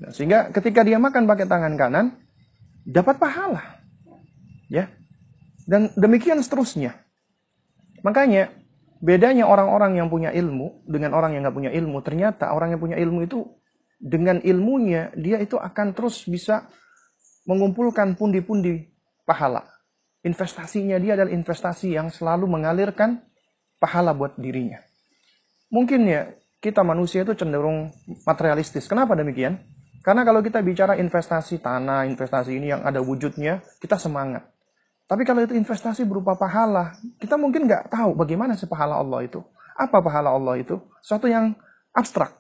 Nah, sehingga ketika dia makan pakai tangan kanan, dapat pahala. Ya. Dan demikian seterusnya. Makanya bedanya orang-orang yang punya ilmu dengan orang yang nggak punya ilmu, ternyata orang yang punya ilmu itu dengan ilmunya dia itu akan terus bisa mengumpulkan pundi-pundi pahala investasinya dia adalah investasi yang selalu mengalirkan pahala buat dirinya. Mungkin ya kita manusia itu cenderung materialistis. Kenapa demikian? Karena kalau kita bicara investasi tanah, investasi ini yang ada wujudnya, kita semangat. Tapi kalau itu investasi berupa pahala, kita mungkin nggak tahu bagaimana sih pahala Allah itu. Apa pahala Allah itu? Suatu yang abstrak.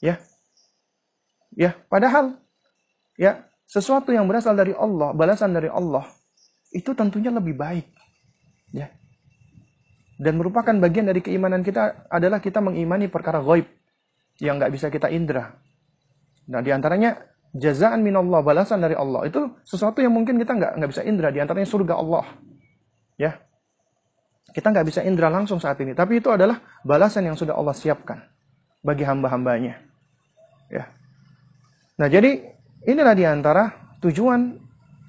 Ya. Ya, padahal ya sesuatu yang berasal dari Allah, balasan dari Allah, itu tentunya lebih baik. Ya. Dan merupakan bagian dari keimanan kita adalah kita mengimani perkara gaib yang nggak bisa kita indra. Nah, di antaranya jazaan minallah, balasan dari Allah. Itu sesuatu yang mungkin kita nggak nggak bisa indra. Di antaranya surga Allah. Ya. Kita nggak bisa indra langsung saat ini. Tapi itu adalah balasan yang sudah Allah siapkan bagi hamba-hambanya. Ya. Nah, jadi inilah di antara tujuan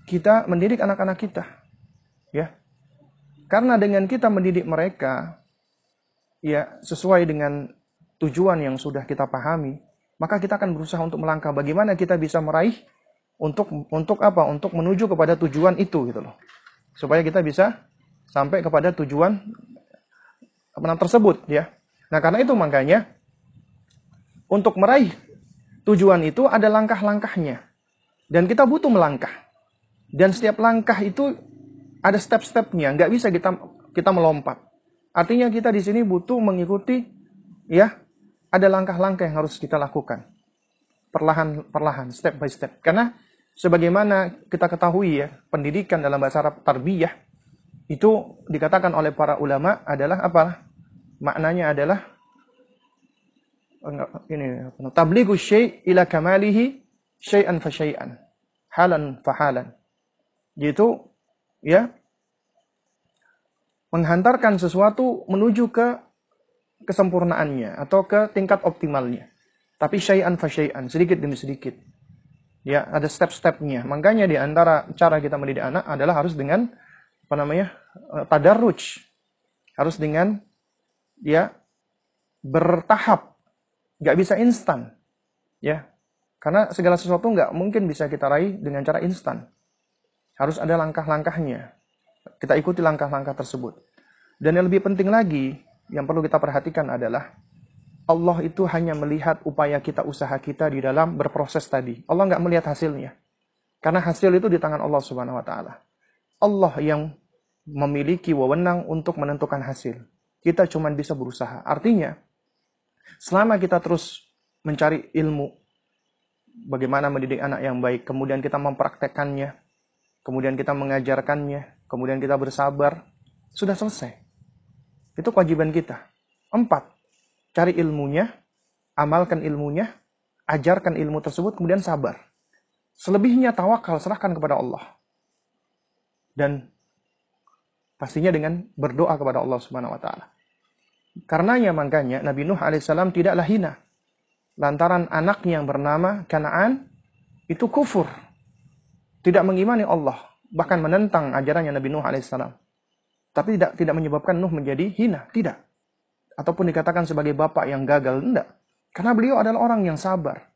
kita mendidik anak-anak kita. Ya. Karena dengan kita mendidik mereka ya sesuai dengan tujuan yang sudah kita pahami, maka kita akan berusaha untuk melangkah bagaimana kita bisa meraih untuk untuk apa? Untuk menuju kepada tujuan itu gitu loh. Supaya kita bisa sampai kepada tujuan tersebut ya. Nah, karena itu makanya untuk meraih tujuan itu ada langkah-langkahnya. Dan kita butuh melangkah. Dan setiap langkah itu ada step-stepnya, nggak bisa kita kita melompat. Artinya kita di sini butuh mengikuti ya ada langkah-langkah yang harus kita lakukan perlahan-perlahan, step by step. Karena sebagaimana kita ketahui ya, pendidikan dalam bahasa Arab tarbiyah itu dikatakan oleh para ulama adalah apa? Maknanya adalah ini tablighu syai' ila kamalihi syai'an fa syai'an, halan fa halan yaitu ya menghantarkan sesuatu menuju ke kesempurnaannya atau ke tingkat optimalnya. Tapi syai'an fa syai'an, sedikit demi sedikit. Ya, ada step-stepnya. Makanya di antara cara kita mendidik anak adalah harus dengan apa namanya? Eh, tadarruj. Harus dengan ya bertahap. Gak bisa instan. Ya. Karena segala sesuatu nggak mungkin bisa kita raih dengan cara instan. Harus ada langkah-langkahnya. Kita ikuti langkah-langkah tersebut. Dan yang lebih penting lagi, yang perlu kita perhatikan adalah Allah itu hanya melihat upaya kita, usaha kita di dalam berproses tadi. Allah nggak melihat hasilnya. Karena hasil itu di tangan Allah Subhanahu wa taala. Allah yang memiliki wewenang untuk menentukan hasil. Kita cuma bisa berusaha. Artinya, selama kita terus mencari ilmu bagaimana mendidik anak yang baik, kemudian kita mempraktekannya, kemudian kita mengajarkannya, kemudian kita bersabar, sudah selesai. Itu kewajiban kita. Empat, cari ilmunya, amalkan ilmunya, ajarkan ilmu tersebut, kemudian sabar. Selebihnya tawakal, serahkan kepada Allah. Dan pastinya dengan berdoa kepada Allah Subhanahu wa taala. Karenanya makanya Nabi Nuh alaihissalam tidaklah hina lantaran anaknya yang bernama Kanaan itu kufur tidak mengimani Allah, bahkan menentang ajarannya Nabi Nuh alaihissalam. Tapi tidak tidak menyebabkan Nuh menjadi hina, tidak. Ataupun dikatakan sebagai bapak yang gagal, tidak. Karena beliau adalah orang yang sabar.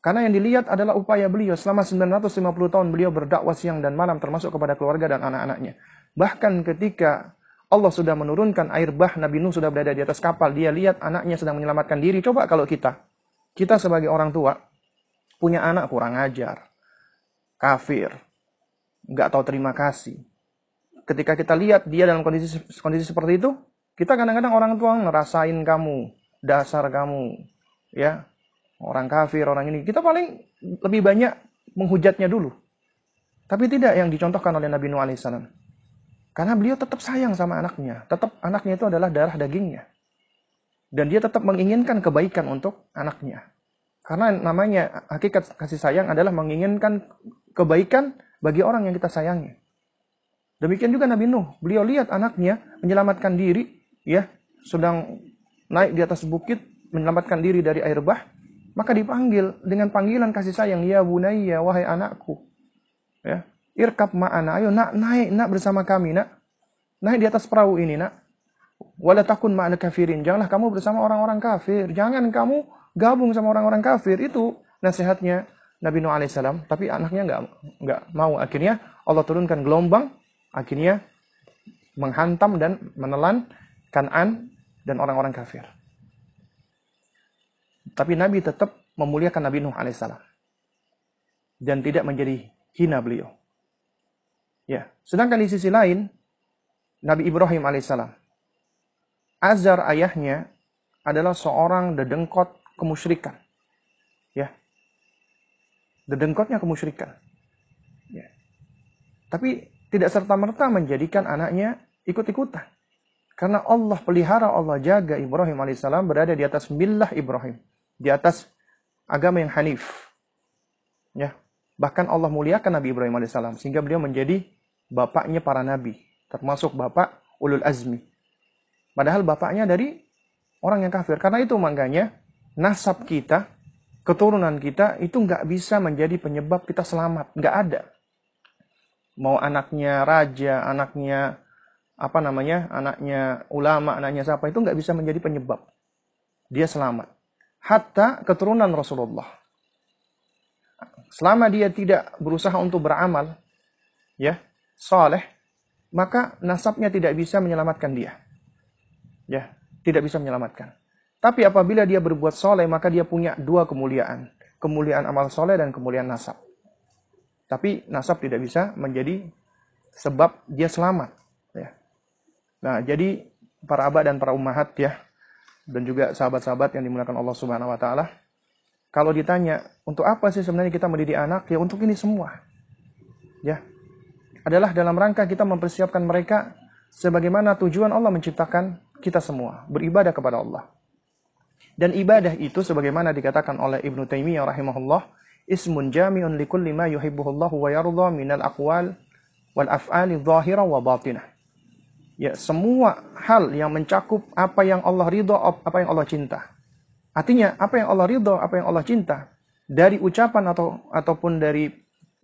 Karena yang dilihat adalah upaya beliau selama 950 tahun beliau berdakwah siang dan malam termasuk kepada keluarga dan anak-anaknya. Bahkan ketika Allah sudah menurunkan air bah, Nabi Nuh sudah berada di atas kapal, dia lihat anaknya sedang menyelamatkan diri. Coba kalau kita, kita sebagai orang tua, punya anak kurang ajar, kafir, nggak tahu terima kasih, ketika kita lihat dia dalam kondisi kondisi seperti itu, kita kadang-kadang orang tua ngerasain kamu, dasar kamu, ya orang kafir, orang ini. Kita paling lebih banyak menghujatnya dulu. Tapi tidak yang dicontohkan oleh Nabi Nuh alaihissalam. Karena beliau tetap sayang sama anaknya. Tetap anaknya itu adalah darah dagingnya. Dan dia tetap menginginkan kebaikan untuk anaknya. Karena namanya hakikat kasih sayang adalah menginginkan kebaikan bagi orang yang kita sayangi. Demikian juga Nabi Nuh. Beliau lihat anaknya menyelamatkan diri, ya, sedang naik di atas bukit, menyelamatkan diri dari air bah, maka dipanggil dengan panggilan kasih sayang, ya bunayya, wahai anakku. Ya, irkab ma'ana, ayo nak naik nak bersama kami nak. Naik di atas perahu ini nak. Wala takun ma'al kafirin. Janganlah kamu bersama orang-orang kafir. Jangan kamu gabung sama orang-orang kafir. Itu nasihatnya Nabi Nuh alaihissalam. Tapi anaknya nggak nggak mau. Akhirnya Allah turunkan gelombang. Akhirnya menghantam dan menelan Kanan dan orang-orang kafir. Tapi Nabi tetap memuliakan Nabi Nuh alaihissalam. Dan tidak menjadi hina beliau. Ya, sedangkan di sisi lain Nabi Ibrahim alaihissalam, Azar ayahnya adalah seorang dedengkot kemusyrikan. Ya. Dedengkotnya kemusyrikan. Ya. Tapi tidak serta-merta menjadikan anaknya ikut-ikutan. Karena Allah pelihara, Allah jaga Ibrahim alaihissalam berada di atas millah Ibrahim. Di atas agama yang hanif. Ya. Bahkan Allah muliakan Nabi Ibrahim alaihissalam sehingga beliau menjadi bapaknya para nabi, termasuk bapak ulul azmi. Padahal bapaknya dari orang yang kafir. Karena itu makanya nasab kita, keturunan kita itu nggak bisa menjadi penyebab kita selamat. Nggak ada. Mau anaknya raja, anaknya apa namanya, anaknya ulama, anaknya siapa itu nggak bisa menjadi penyebab dia selamat. Hatta keturunan Rasulullah. Selama dia tidak berusaha untuk beramal, ya, soleh, maka nasabnya tidak bisa menyelamatkan dia. Ya, tidak bisa menyelamatkan. Tapi apabila dia berbuat soleh, maka dia punya dua kemuliaan. Kemuliaan amal soleh dan kemuliaan nasab. Tapi nasab tidak bisa menjadi sebab dia selamat. Ya. Nah, jadi para abad dan para ummahat ya, dan juga sahabat-sahabat yang dimuliakan Allah Subhanahu wa taala, kalau ditanya, untuk apa sih sebenarnya kita mendidik anak? Ya untuk ini semua. Ya, adalah dalam rangka kita mempersiapkan mereka sebagaimana tujuan Allah menciptakan kita semua, beribadah kepada Allah. Dan ibadah itu sebagaimana dikatakan oleh Ibnu Taimiyah rahimahullah, ismun jami'un likulli ma yuhibbuhullah wa yarda minal aqwal wal af'ali dhahira wa batinah. Ya, semua hal yang mencakup apa yang Allah ridho, apa yang Allah cinta. Artinya, apa yang Allah ridho, apa yang Allah cinta, dari ucapan atau ataupun dari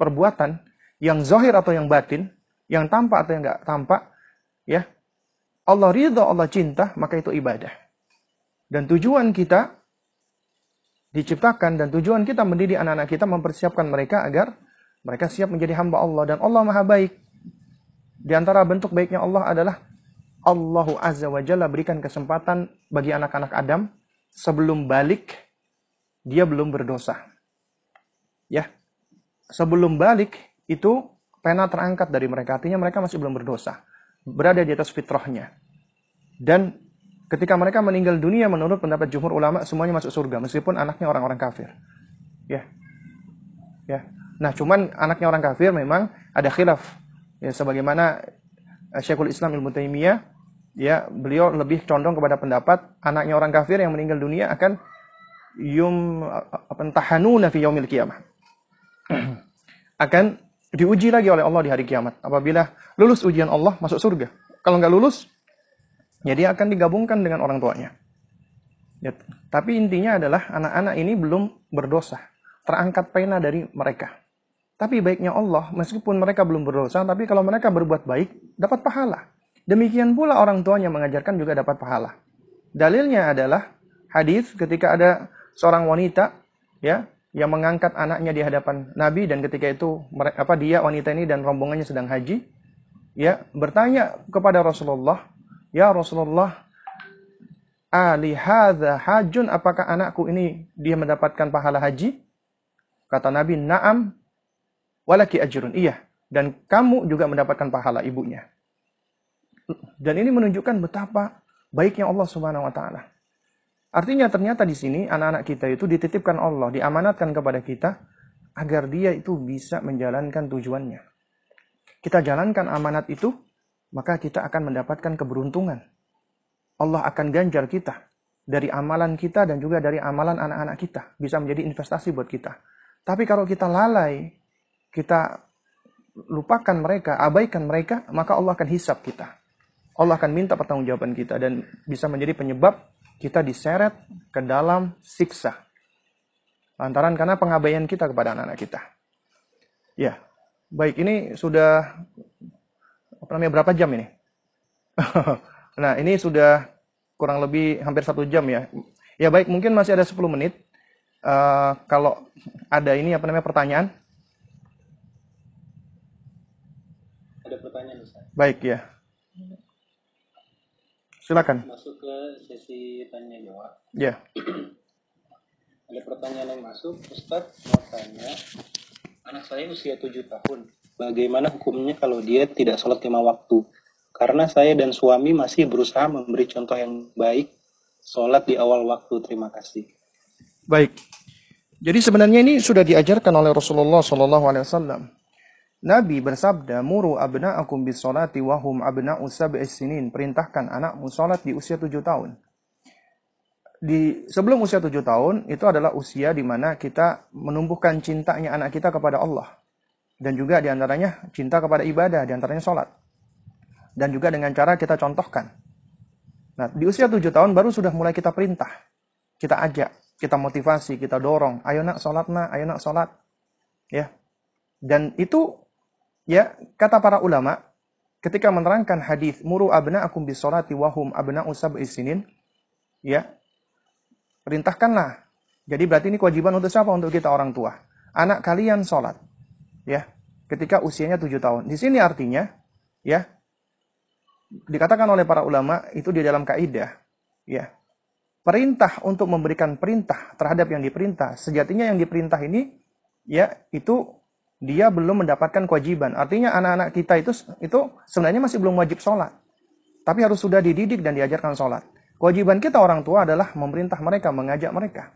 perbuatan, yang zahir atau yang batin, yang tampak atau yang enggak tampak, ya. Allah ridha, Allah cinta, maka itu ibadah. Dan tujuan kita diciptakan dan tujuan kita mendidik anak-anak kita mempersiapkan mereka agar mereka siap menjadi hamba Allah dan Allah Maha baik. Di antara bentuk baiknya Allah adalah Allahu Azza wa Jalla berikan kesempatan bagi anak-anak Adam sebelum balik dia belum berdosa. Ya. Sebelum balik itu pena terangkat dari mereka. Artinya mereka masih belum berdosa. Berada di atas fitrahnya. Dan ketika mereka meninggal dunia menurut pendapat jumhur ulama semuanya masuk surga. Meskipun anaknya orang-orang kafir. Ya. Ya. Nah cuman anaknya orang kafir memang ada khilaf. Ya, sebagaimana eh, Syekhul Islam Ilmu Taimiyah ya beliau lebih condong kepada pendapat anaknya orang kafir yang meninggal dunia akan yum apa tahanuna fi yaumil qiyamah akan diuji lagi oleh Allah di hari kiamat. Apabila lulus ujian Allah, masuk surga. Kalau nggak lulus, dia akan digabungkan dengan orang tuanya. Ya, tapi intinya adalah anak-anak ini belum berdosa. Terangkat pena dari mereka. Tapi baiknya Allah, meskipun mereka belum berdosa, tapi kalau mereka berbuat baik, dapat pahala. Demikian pula orang tuanya mengajarkan juga dapat pahala. Dalilnya adalah hadis ketika ada seorang wanita ya yang mengangkat anaknya di hadapan Nabi dan ketika itu apa dia wanita ini dan rombongannya sedang haji ya bertanya kepada Rasulullah ya Rasulullah ali hadza hajun apakah anakku ini dia mendapatkan pahala haji kata Nabi na'am walaki ajrun iya dan kamu juga mendapatkan pahala ibunya Dan ini menunjukkan betapa baiknya Allah Subhanahu wa taala. Artinya ternyata di sini anak-anak kita itu dititipkan Allah, diamanatkan kepada kita agar dia itu bisa menjalankan tujuannya. Kita jalankan amanat itu, maka kita akan mendapatkan keberuntungan. Allah akan ganjar kita dari amalan kita dan juga dari amalan anak-anak kita. Bisa menjadi investasi buat kita. Tapi kalau kita lalai, kita lupakan mereka, abaikan mereka, maka Allah akan hisap kita. Allah akan minta pertanggungjawaban kita dan bisa menjadi penyebab kita diseret ke dalam siksa. Lantaran karena pengabaian kita kepada anak-anak kita. Ya, baik ini sudah apa namanya berapa jam ini? nah ini sudah kurang lebih hampir satu jam ya. Ya baik mungkin masih ada 10 menit. Uh, kalau ada ini apa namanya pertanyaan? Ada pertanyaan Ustaz. Baik ya. Silakan. Masuk ke sesi tanya jawab. Ya. Ada pertanyaan yang masuk, Ustadz mau tanya, anak saya usia 7 tahun. Bagaimana hukumnya kalau dia tidak sholat lima waktu? Karena saya dan suami masih berusaha memberi contoh yang baik, sholat di awal waktu. Terima kasih. Baik. Jadi sebenarnya ini sudah diajarkan oleh Rasulullah Shallallahu Alaihi Wasallam. Nabi bersabda, "Muru abna'akum bis salati wa hum abna'u sab'is sinin." Perintahkan anakmu salat di usia tujuh tahun. Di sebelum usia tujuh tahun itu adalah usia di mana kita menumbuhkan cintanya anak kita kepada Allah dan juga di antaranya cinta kepada ibadah, di antaranya sholat dan juga dengan cara kita contohkan. Nah, di usia tujuh tahun baru sudah mulai kita perintah, kita ajak, kita motivasi, kita dorong, ayo nak sholat nak, ayo nak sholat, ya. Dan itu Ya, kata para ulama ketika menerangkan hadis muru abna'akum bis salati wa hum abna'u sab'i sinin, ya. Perintahkanlah. Jadi berarti ini kewajiban untuk siapa? Untuk kita orang tua. Anak kalian sholat. Ya. Ketika usianya tujuh tahun. Di sini artinya, ya, dikatakan oleh para ulama itu di dalam kaidah, ya. Perintah untuk memberikan perintah terhadap yang diperintah, sejatinya yang diperintah ini ya itu dia belum mendapatkan kewajiban. Artinya anak-anak kita itu itu sebenarnya masih belum wajib sholat. Tapi harus sudah dididik dan diajarkan sholat. Kewajiban kita orang tua adalah memerintah mereka, mengajak mereka.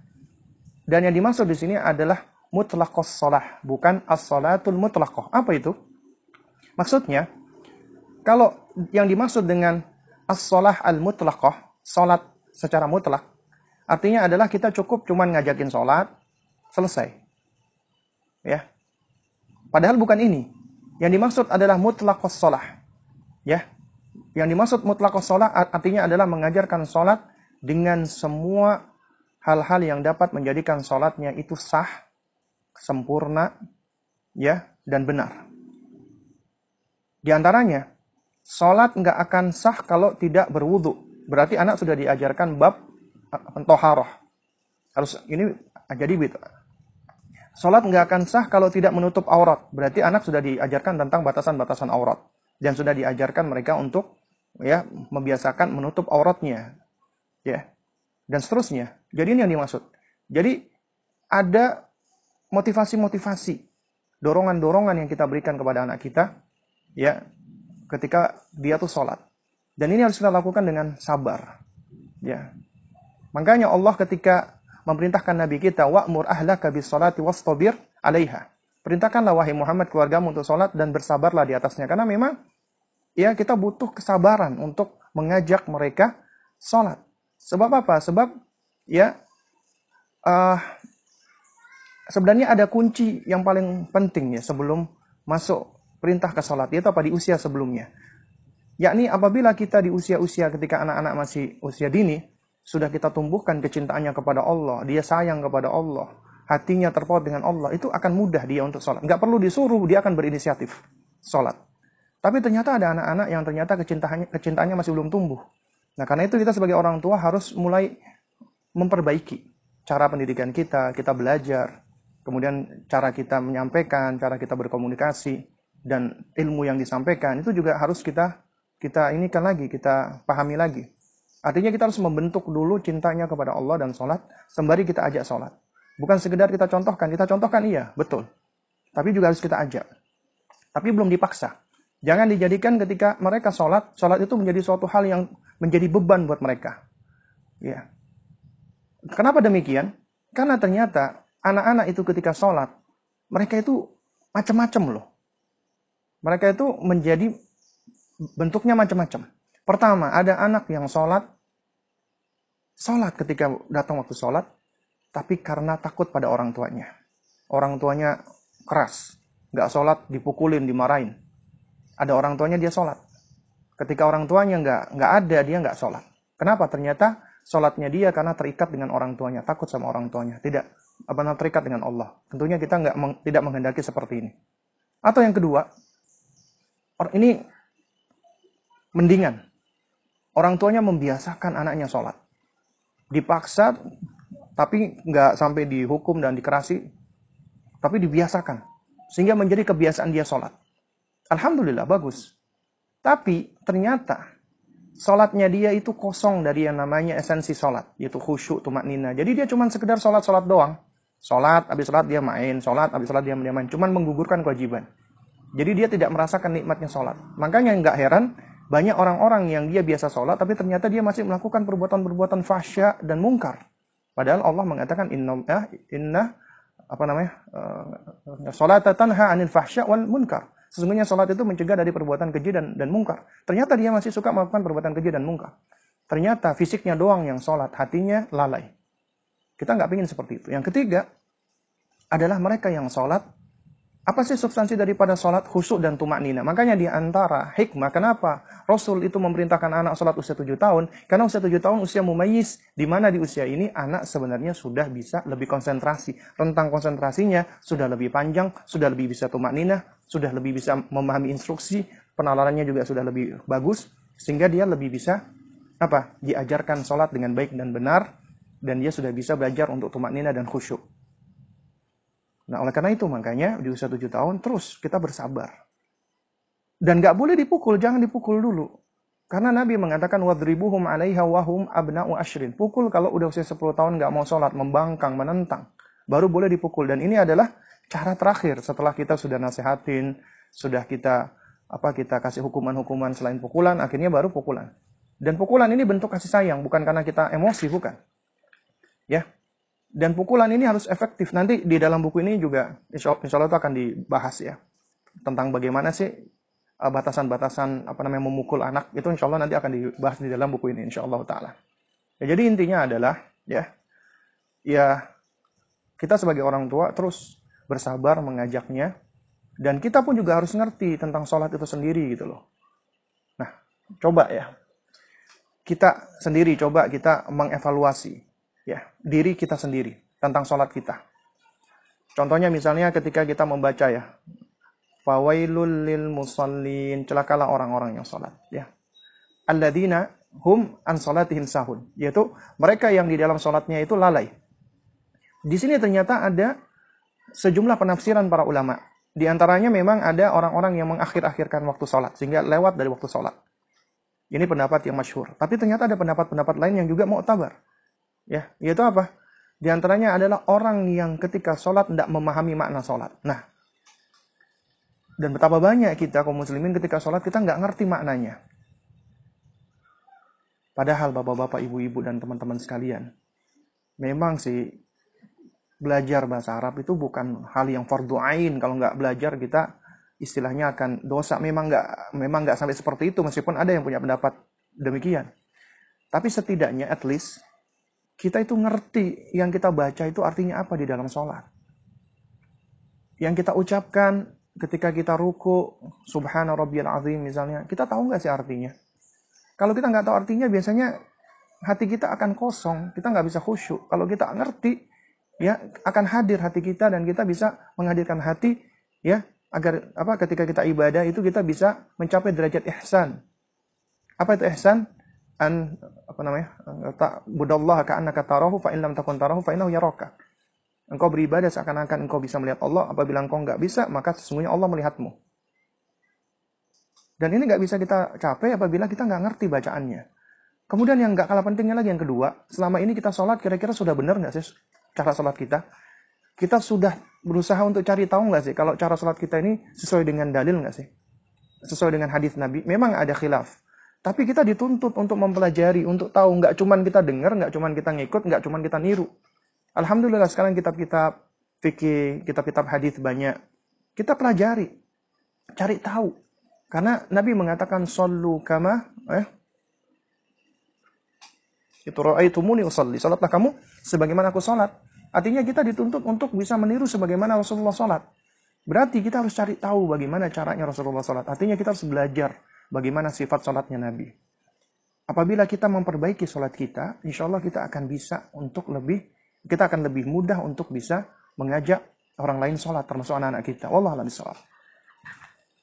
Dan yang dimaksud di sini adalah mutlaqos sholah, bukan as-sholatul mutlaqoh. Apa itu? Maksudnya, kalau yang dimaksud dengan as-sholah al-mutlaqoh, sholat secara mutlak, artinya adalah kita cukup cuman ngajakin sholat, selesai. Ya, Padahal bukan ini. Yang dimaksud adalah mutlaqos sholah. Ya. Yang dimaksud mutlaqos sholah artinya adalah mengajarkan sholat dengan semua hal-hal yang dapat menjadikan sholatnya itu sah, sempurna, ya, dan benar. Di antaranya, sholat nggak akan sah kalau tidak berwudu. Berarti anak sudah diajarkan bab toharoh. Harus ini jadi gitu. Sholat nggak akan sah kalau tidak menutup aurat. Berarti anak sudah diajarkan tentang batasan-batasan aurat. Dan sudah diajarkan mereka untuk ya membiasakan menutup auratnya. Ya. Dan seterusnya. Jadi ini yang dimaksud. Jadi ada motivasi-motivasi, dorongan-dorongan yang kita berikan kepada anak kita ya ketika dia tuh sholat. Dan ini harus kita lakukan dengan sabar. Ya. Makanya Allah ketika memerintahkan Nabi kita, wa'mur ahlaka bis salati wastabir 'alaiha. Perintahkanlah wahai Muhammad keluargamu untuk salat dan bersabarlah di atasnya. Karena memang ya kita butuh kesabaran untuk mengajak mereka salat. Sebab apa? Sebab ya uh, sebenarnya ada kunci yang paling penting ya sebelum masuk perintah ke salat itu apa di usia sebelumnya. Yakni apabila kita di usia-usia ketika anak-anak masih usia dini, sudah kita tumbuhkan kecintaannya kepada Allah, dia sayang kepada Allah, hatinya terpaut dengan Allah, itu akan mudah dia untuk sholat. Nggak perlu disuruh, dia akan berinisiatif sholat. Tapi ternyata ada anak-anak yang ternyata kecintaannya, kecintaannya masih belum tumbuh. Nah karena itu kita sebagai orang tua harus mulai memperbaiki cara pendidikan kita, kita belajar, kemudian cara kita menyampaikan, cara kita berkomunikasi, dan ilmu yang disampaikan itu juga harus kita kita ini kan lagi, kita pahami lagi. Artinya kita harus membentuk dulu cintanya kepada Allah dan sholat, sembari kita ajak sholat. Bukan sekedar kita contohkan, kita contohkan iya, betul. Tapi juga harus kita ajak. Tapi belum dipaksa. Jangan dijadikan ketika mereka sholat, sholat itu menjadi suatu hal yang menjadi beban buat mereka. Ya. Kenapa demikian? Karena ternyata anak-anak itu ketika sholat, mereka itu macam-macam loh. Mereka itu menjadi bentuknya macam-macam. Pertama, ada anak yang sholat, sholat ketika datang waktu sholat, tapi karena takut pada orang tuanya. Orang tuanya keras, nggak sholat, dipukulin, dimarahin ada orang tuanya dia sholat. Ketika orang tuanya nggak nggak ada dia nggak sholat. Kenapa? Ternyata sholatnya dia karena terikat dengan orang tuanya, takut sama orang tuanya, tidak apa namanya terikat dengan Allah. Tentunya kita nggak meng, tidak menghendaki seperti ini. Atau yang kedua, orang ini mendingan orang tuanya membiasakan anaknya sholat, dipaksa tapi nggak sampai dihukum dan dikerasi, tapi dibiasakan sehingga menjadi kebiasaan dia sholat. Alhamdulillah bagus. Tapi ternyata sholatnya dia itu kosong dari yang namanya esensi sholat, yaitu khusyuk, tumak nina. Jadi dia cuma sekedar sholat-sholat doang. Sholat, habis sholat dia main, sholat, habis sholat dia main. Cuman menggugurkan kewajiban. Jadi dia tidak merasakan nikmatnya sholat. Makanya nggak heran, banyak orang-orang yang dia biasa sholat, tapi ternyata dia masih melakukan perbuatan-perbuatan fasya dan mungkar. Padahal Allah mengatakan inna, eh, inna apa namanya, uh, anil fahsya wal munkar. Sesungguhnya sholat itu mencegah dari perbuatan keji dan, dan mungkar. Ternyata dia masih suka melakukan perbuatan keji dan mungkar. Ternyata fisiknya doang yang sholat, hatinya lalai. Kita nggak ingin seperti itu. Yang ketiga adalah mereka yang sholat apa sih substansi daripada sholat khusyuk dan tumak nina? Makanya di antara hikmah, kenapa Rasul itu memerintahkan anak sholat usia 7 tahun? Karena usia 7 tahun usia mumayis, di mana di usia ini anak sebenarnya sudah bisa lebih konsentrasi. Rentang konsentrasinya sudah lebih panjang, sudah lebih bisa tumak nina, sudah lebih bisa memahami instruksi, penalarannya juga sudah lebih bagus, sehingga dia lebih bisa apa diajarkan sholat dengan baik dan benar, dan dia sudah bisa belajar untuk tumak nina dan khusyuk. Nah, oleh karena itu makanya di usia tujuh tahun terus kita bersabar. Dan gak boleh dipukul, jangan dipukul dulu. Karena Nabi mengatakan wadribuhum 'alaiha wahum abna'u ashrin. Pukul kalau udah usia 10 tahun gak mau sholat, membangkang, menentang. Baru boleh dipukul. Dan ini adalah cara terakhir setelah kita sudah nasihatin, sudah kita apa kita kasih hukuman-hukuman selain pukulan, akhirnya baru pukulan. Dan pukulan ini bentuk kasih sayang, bukan karena kita emosi, bukan. Ya, dan pukulan ini harus efektif. Nanti di dalam buku ini juga insya Allah itu akan dibahas ya. Tentang bagaimana sih uh, batasan-batasan apa namanya memukul anak itu insya Allah nanti akan dibahas di dalam buku ini insya Allah taala. Ya, jadi intinya adalah ya ya kita sebagai orang tua terus bersabar mengajaknya dan kita pun juga harus ngerti tentang sholat itu sendiri gitu loh. Nah coba ya kita sendiri coba kita mengevaluasi ya diri kita sendiri tentang sholat kita. Contohnya misalnya ketika kita membaca ya, fawailul lil musallin, celakalah orang-orang yang sholat ya. Alladzina hum an sholatihim sahun, yaitu mereka yang di dalam sholatnya itu lalai. Di sini ternyata ada sejumlah penafsiran para ulama. Di antaranya memang ada orang-orang yang mengakhir-akhirkan waktu sholat, sehingga lewat dari waktu sholat. Ini pendapat yang masyhur. Tapi ternyata ada pendapat-pendapat lain yang juga mau tabar. Ya, yaitu apa? Di antaranya adalah orang yang ketika sholat tidak memahami makna sholat. Nah, dan betapa banyak kita kaum muslimin ketika sholat kita nggak ngerti maknanya. Padahal bapak-bapak, ibu-ibu dan teman-teman sekalian, memang sih belajar bahasa Arab itu bukan hal yang fardu ain. Kalau nggak belajar kita istilahnya akan dosa. Memang nggak memang nggak sampai seperti itu meskipun ada yang punya pendapat demikian. Tapi setidaknya at least kita itu ngerti yang kita baca itu artinya apa di dalam sholat. Yang kita ucapkan ketika kita ruku, subhana rabbiyal azim misalnya, kita tahu nggak sih artinya? Kalau kita nggak tahu artinya, biasanya hati kita akan kosong, kita nggak bisa khusyuk. Kalau kita ngerti, ya akan hadir hati kita dan kita bisa menghadirkan hati, ya agar apa ketika kita ibadah itu kita bisa mencapai derajat ihsan. Apa itu ihsan? An apa namanya tak budallah ka'annaka tarahu fa in lam takun tarahu fa innahu yaraka. Engkau beribadah seakan-akan engkau bisa melihat Allah, apabila engkau nggak bisa, maka sesungguhnya Allah melihatmu. Dan ini nggak bisa kita capai apabila kita nggak ngerti bacaannya. Kemudian yang nggak kalah pentingnya lagi yang kedua, selama ini kita sholat kira-kira sudah benar nggak sih cara sholat kita? Kita sudah berusaha untuk cari tahu nggak sih kalau cara sholat kita ini sesuai dengan dalil nggak sih? sesuai dengan hadis Nabi. Memang ada khilaf. Tapi kita dituntut untuk mempelajari, untuk tahu. Nggak cuman kita dengar, nggak cuman kita ngikut, nggak cuman kita niru. Alhamdulillah sekarang kitab-kitab fikih, kitab-kitab hadis banyak. Kita pelajari, cari tahu. Karena Nabi mengatakan sallu kama eh itu tumuni usalli. Salatlah kamu sebagaimana aku salat. Artinya kita dituntut untuk bisa meniru sebagaimana Rasulullah salat. Berarti kita harus cari tahu bagaimana caranya Rasulullah salat. Artinya kita harus belajar bagaimana sifat salatnya Nabi. Apabila kita memperbaiki salat kita, insya Allah kita akan bisa untuk lebih, kita akan lebih mudah untuk bisa mengajak orang lain salat, termasuk anak-anak kita. Wallah a'lam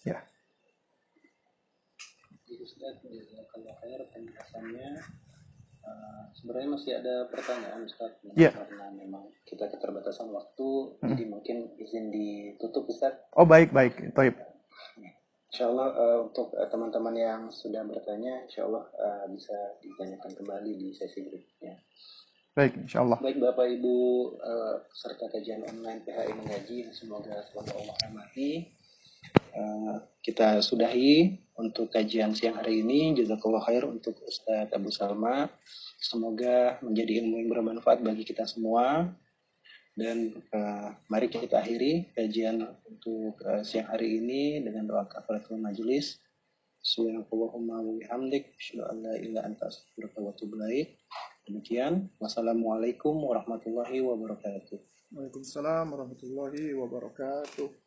Ya. Ustaz, penjelasannya Uh, sebenarnya masih ada pertanyaan Ustaz yeah. karena memang kita keterbatasan waktu hmm. jadi mungkin izin ditutup Ustaz. Oh baik baik, baik. Insya Allah uh, untuk uh, teman-teman yang sudah bertanya, Insya Allah uh, bisa ditanyakan kembali di sesi berikutnya. Baik, Insya Allah. Baik Bapak Ibu uh, peserta kajian online PHI Mengaji, semoga semoga Allah rahmati. Uh, kita sudahi untuk kajian siang hari ini. Jazakallah khair untuk Ustadz Abu Salma. Semoga menjadi ilmu yang bermanfaat bagi kita semua. Dan uh, mari kita akhiri kajian untuk uh, siang hari ini dengan doa kafaratul majelis. Subhanallahumma wa bihamdik, asyhadu an la ilaha anta astaghfiruka wa atubu Demikian. Wassalamualaikum warahmatullahi wabarakatuh. Waalaikumsalam warahmatullahi wabarakatuh.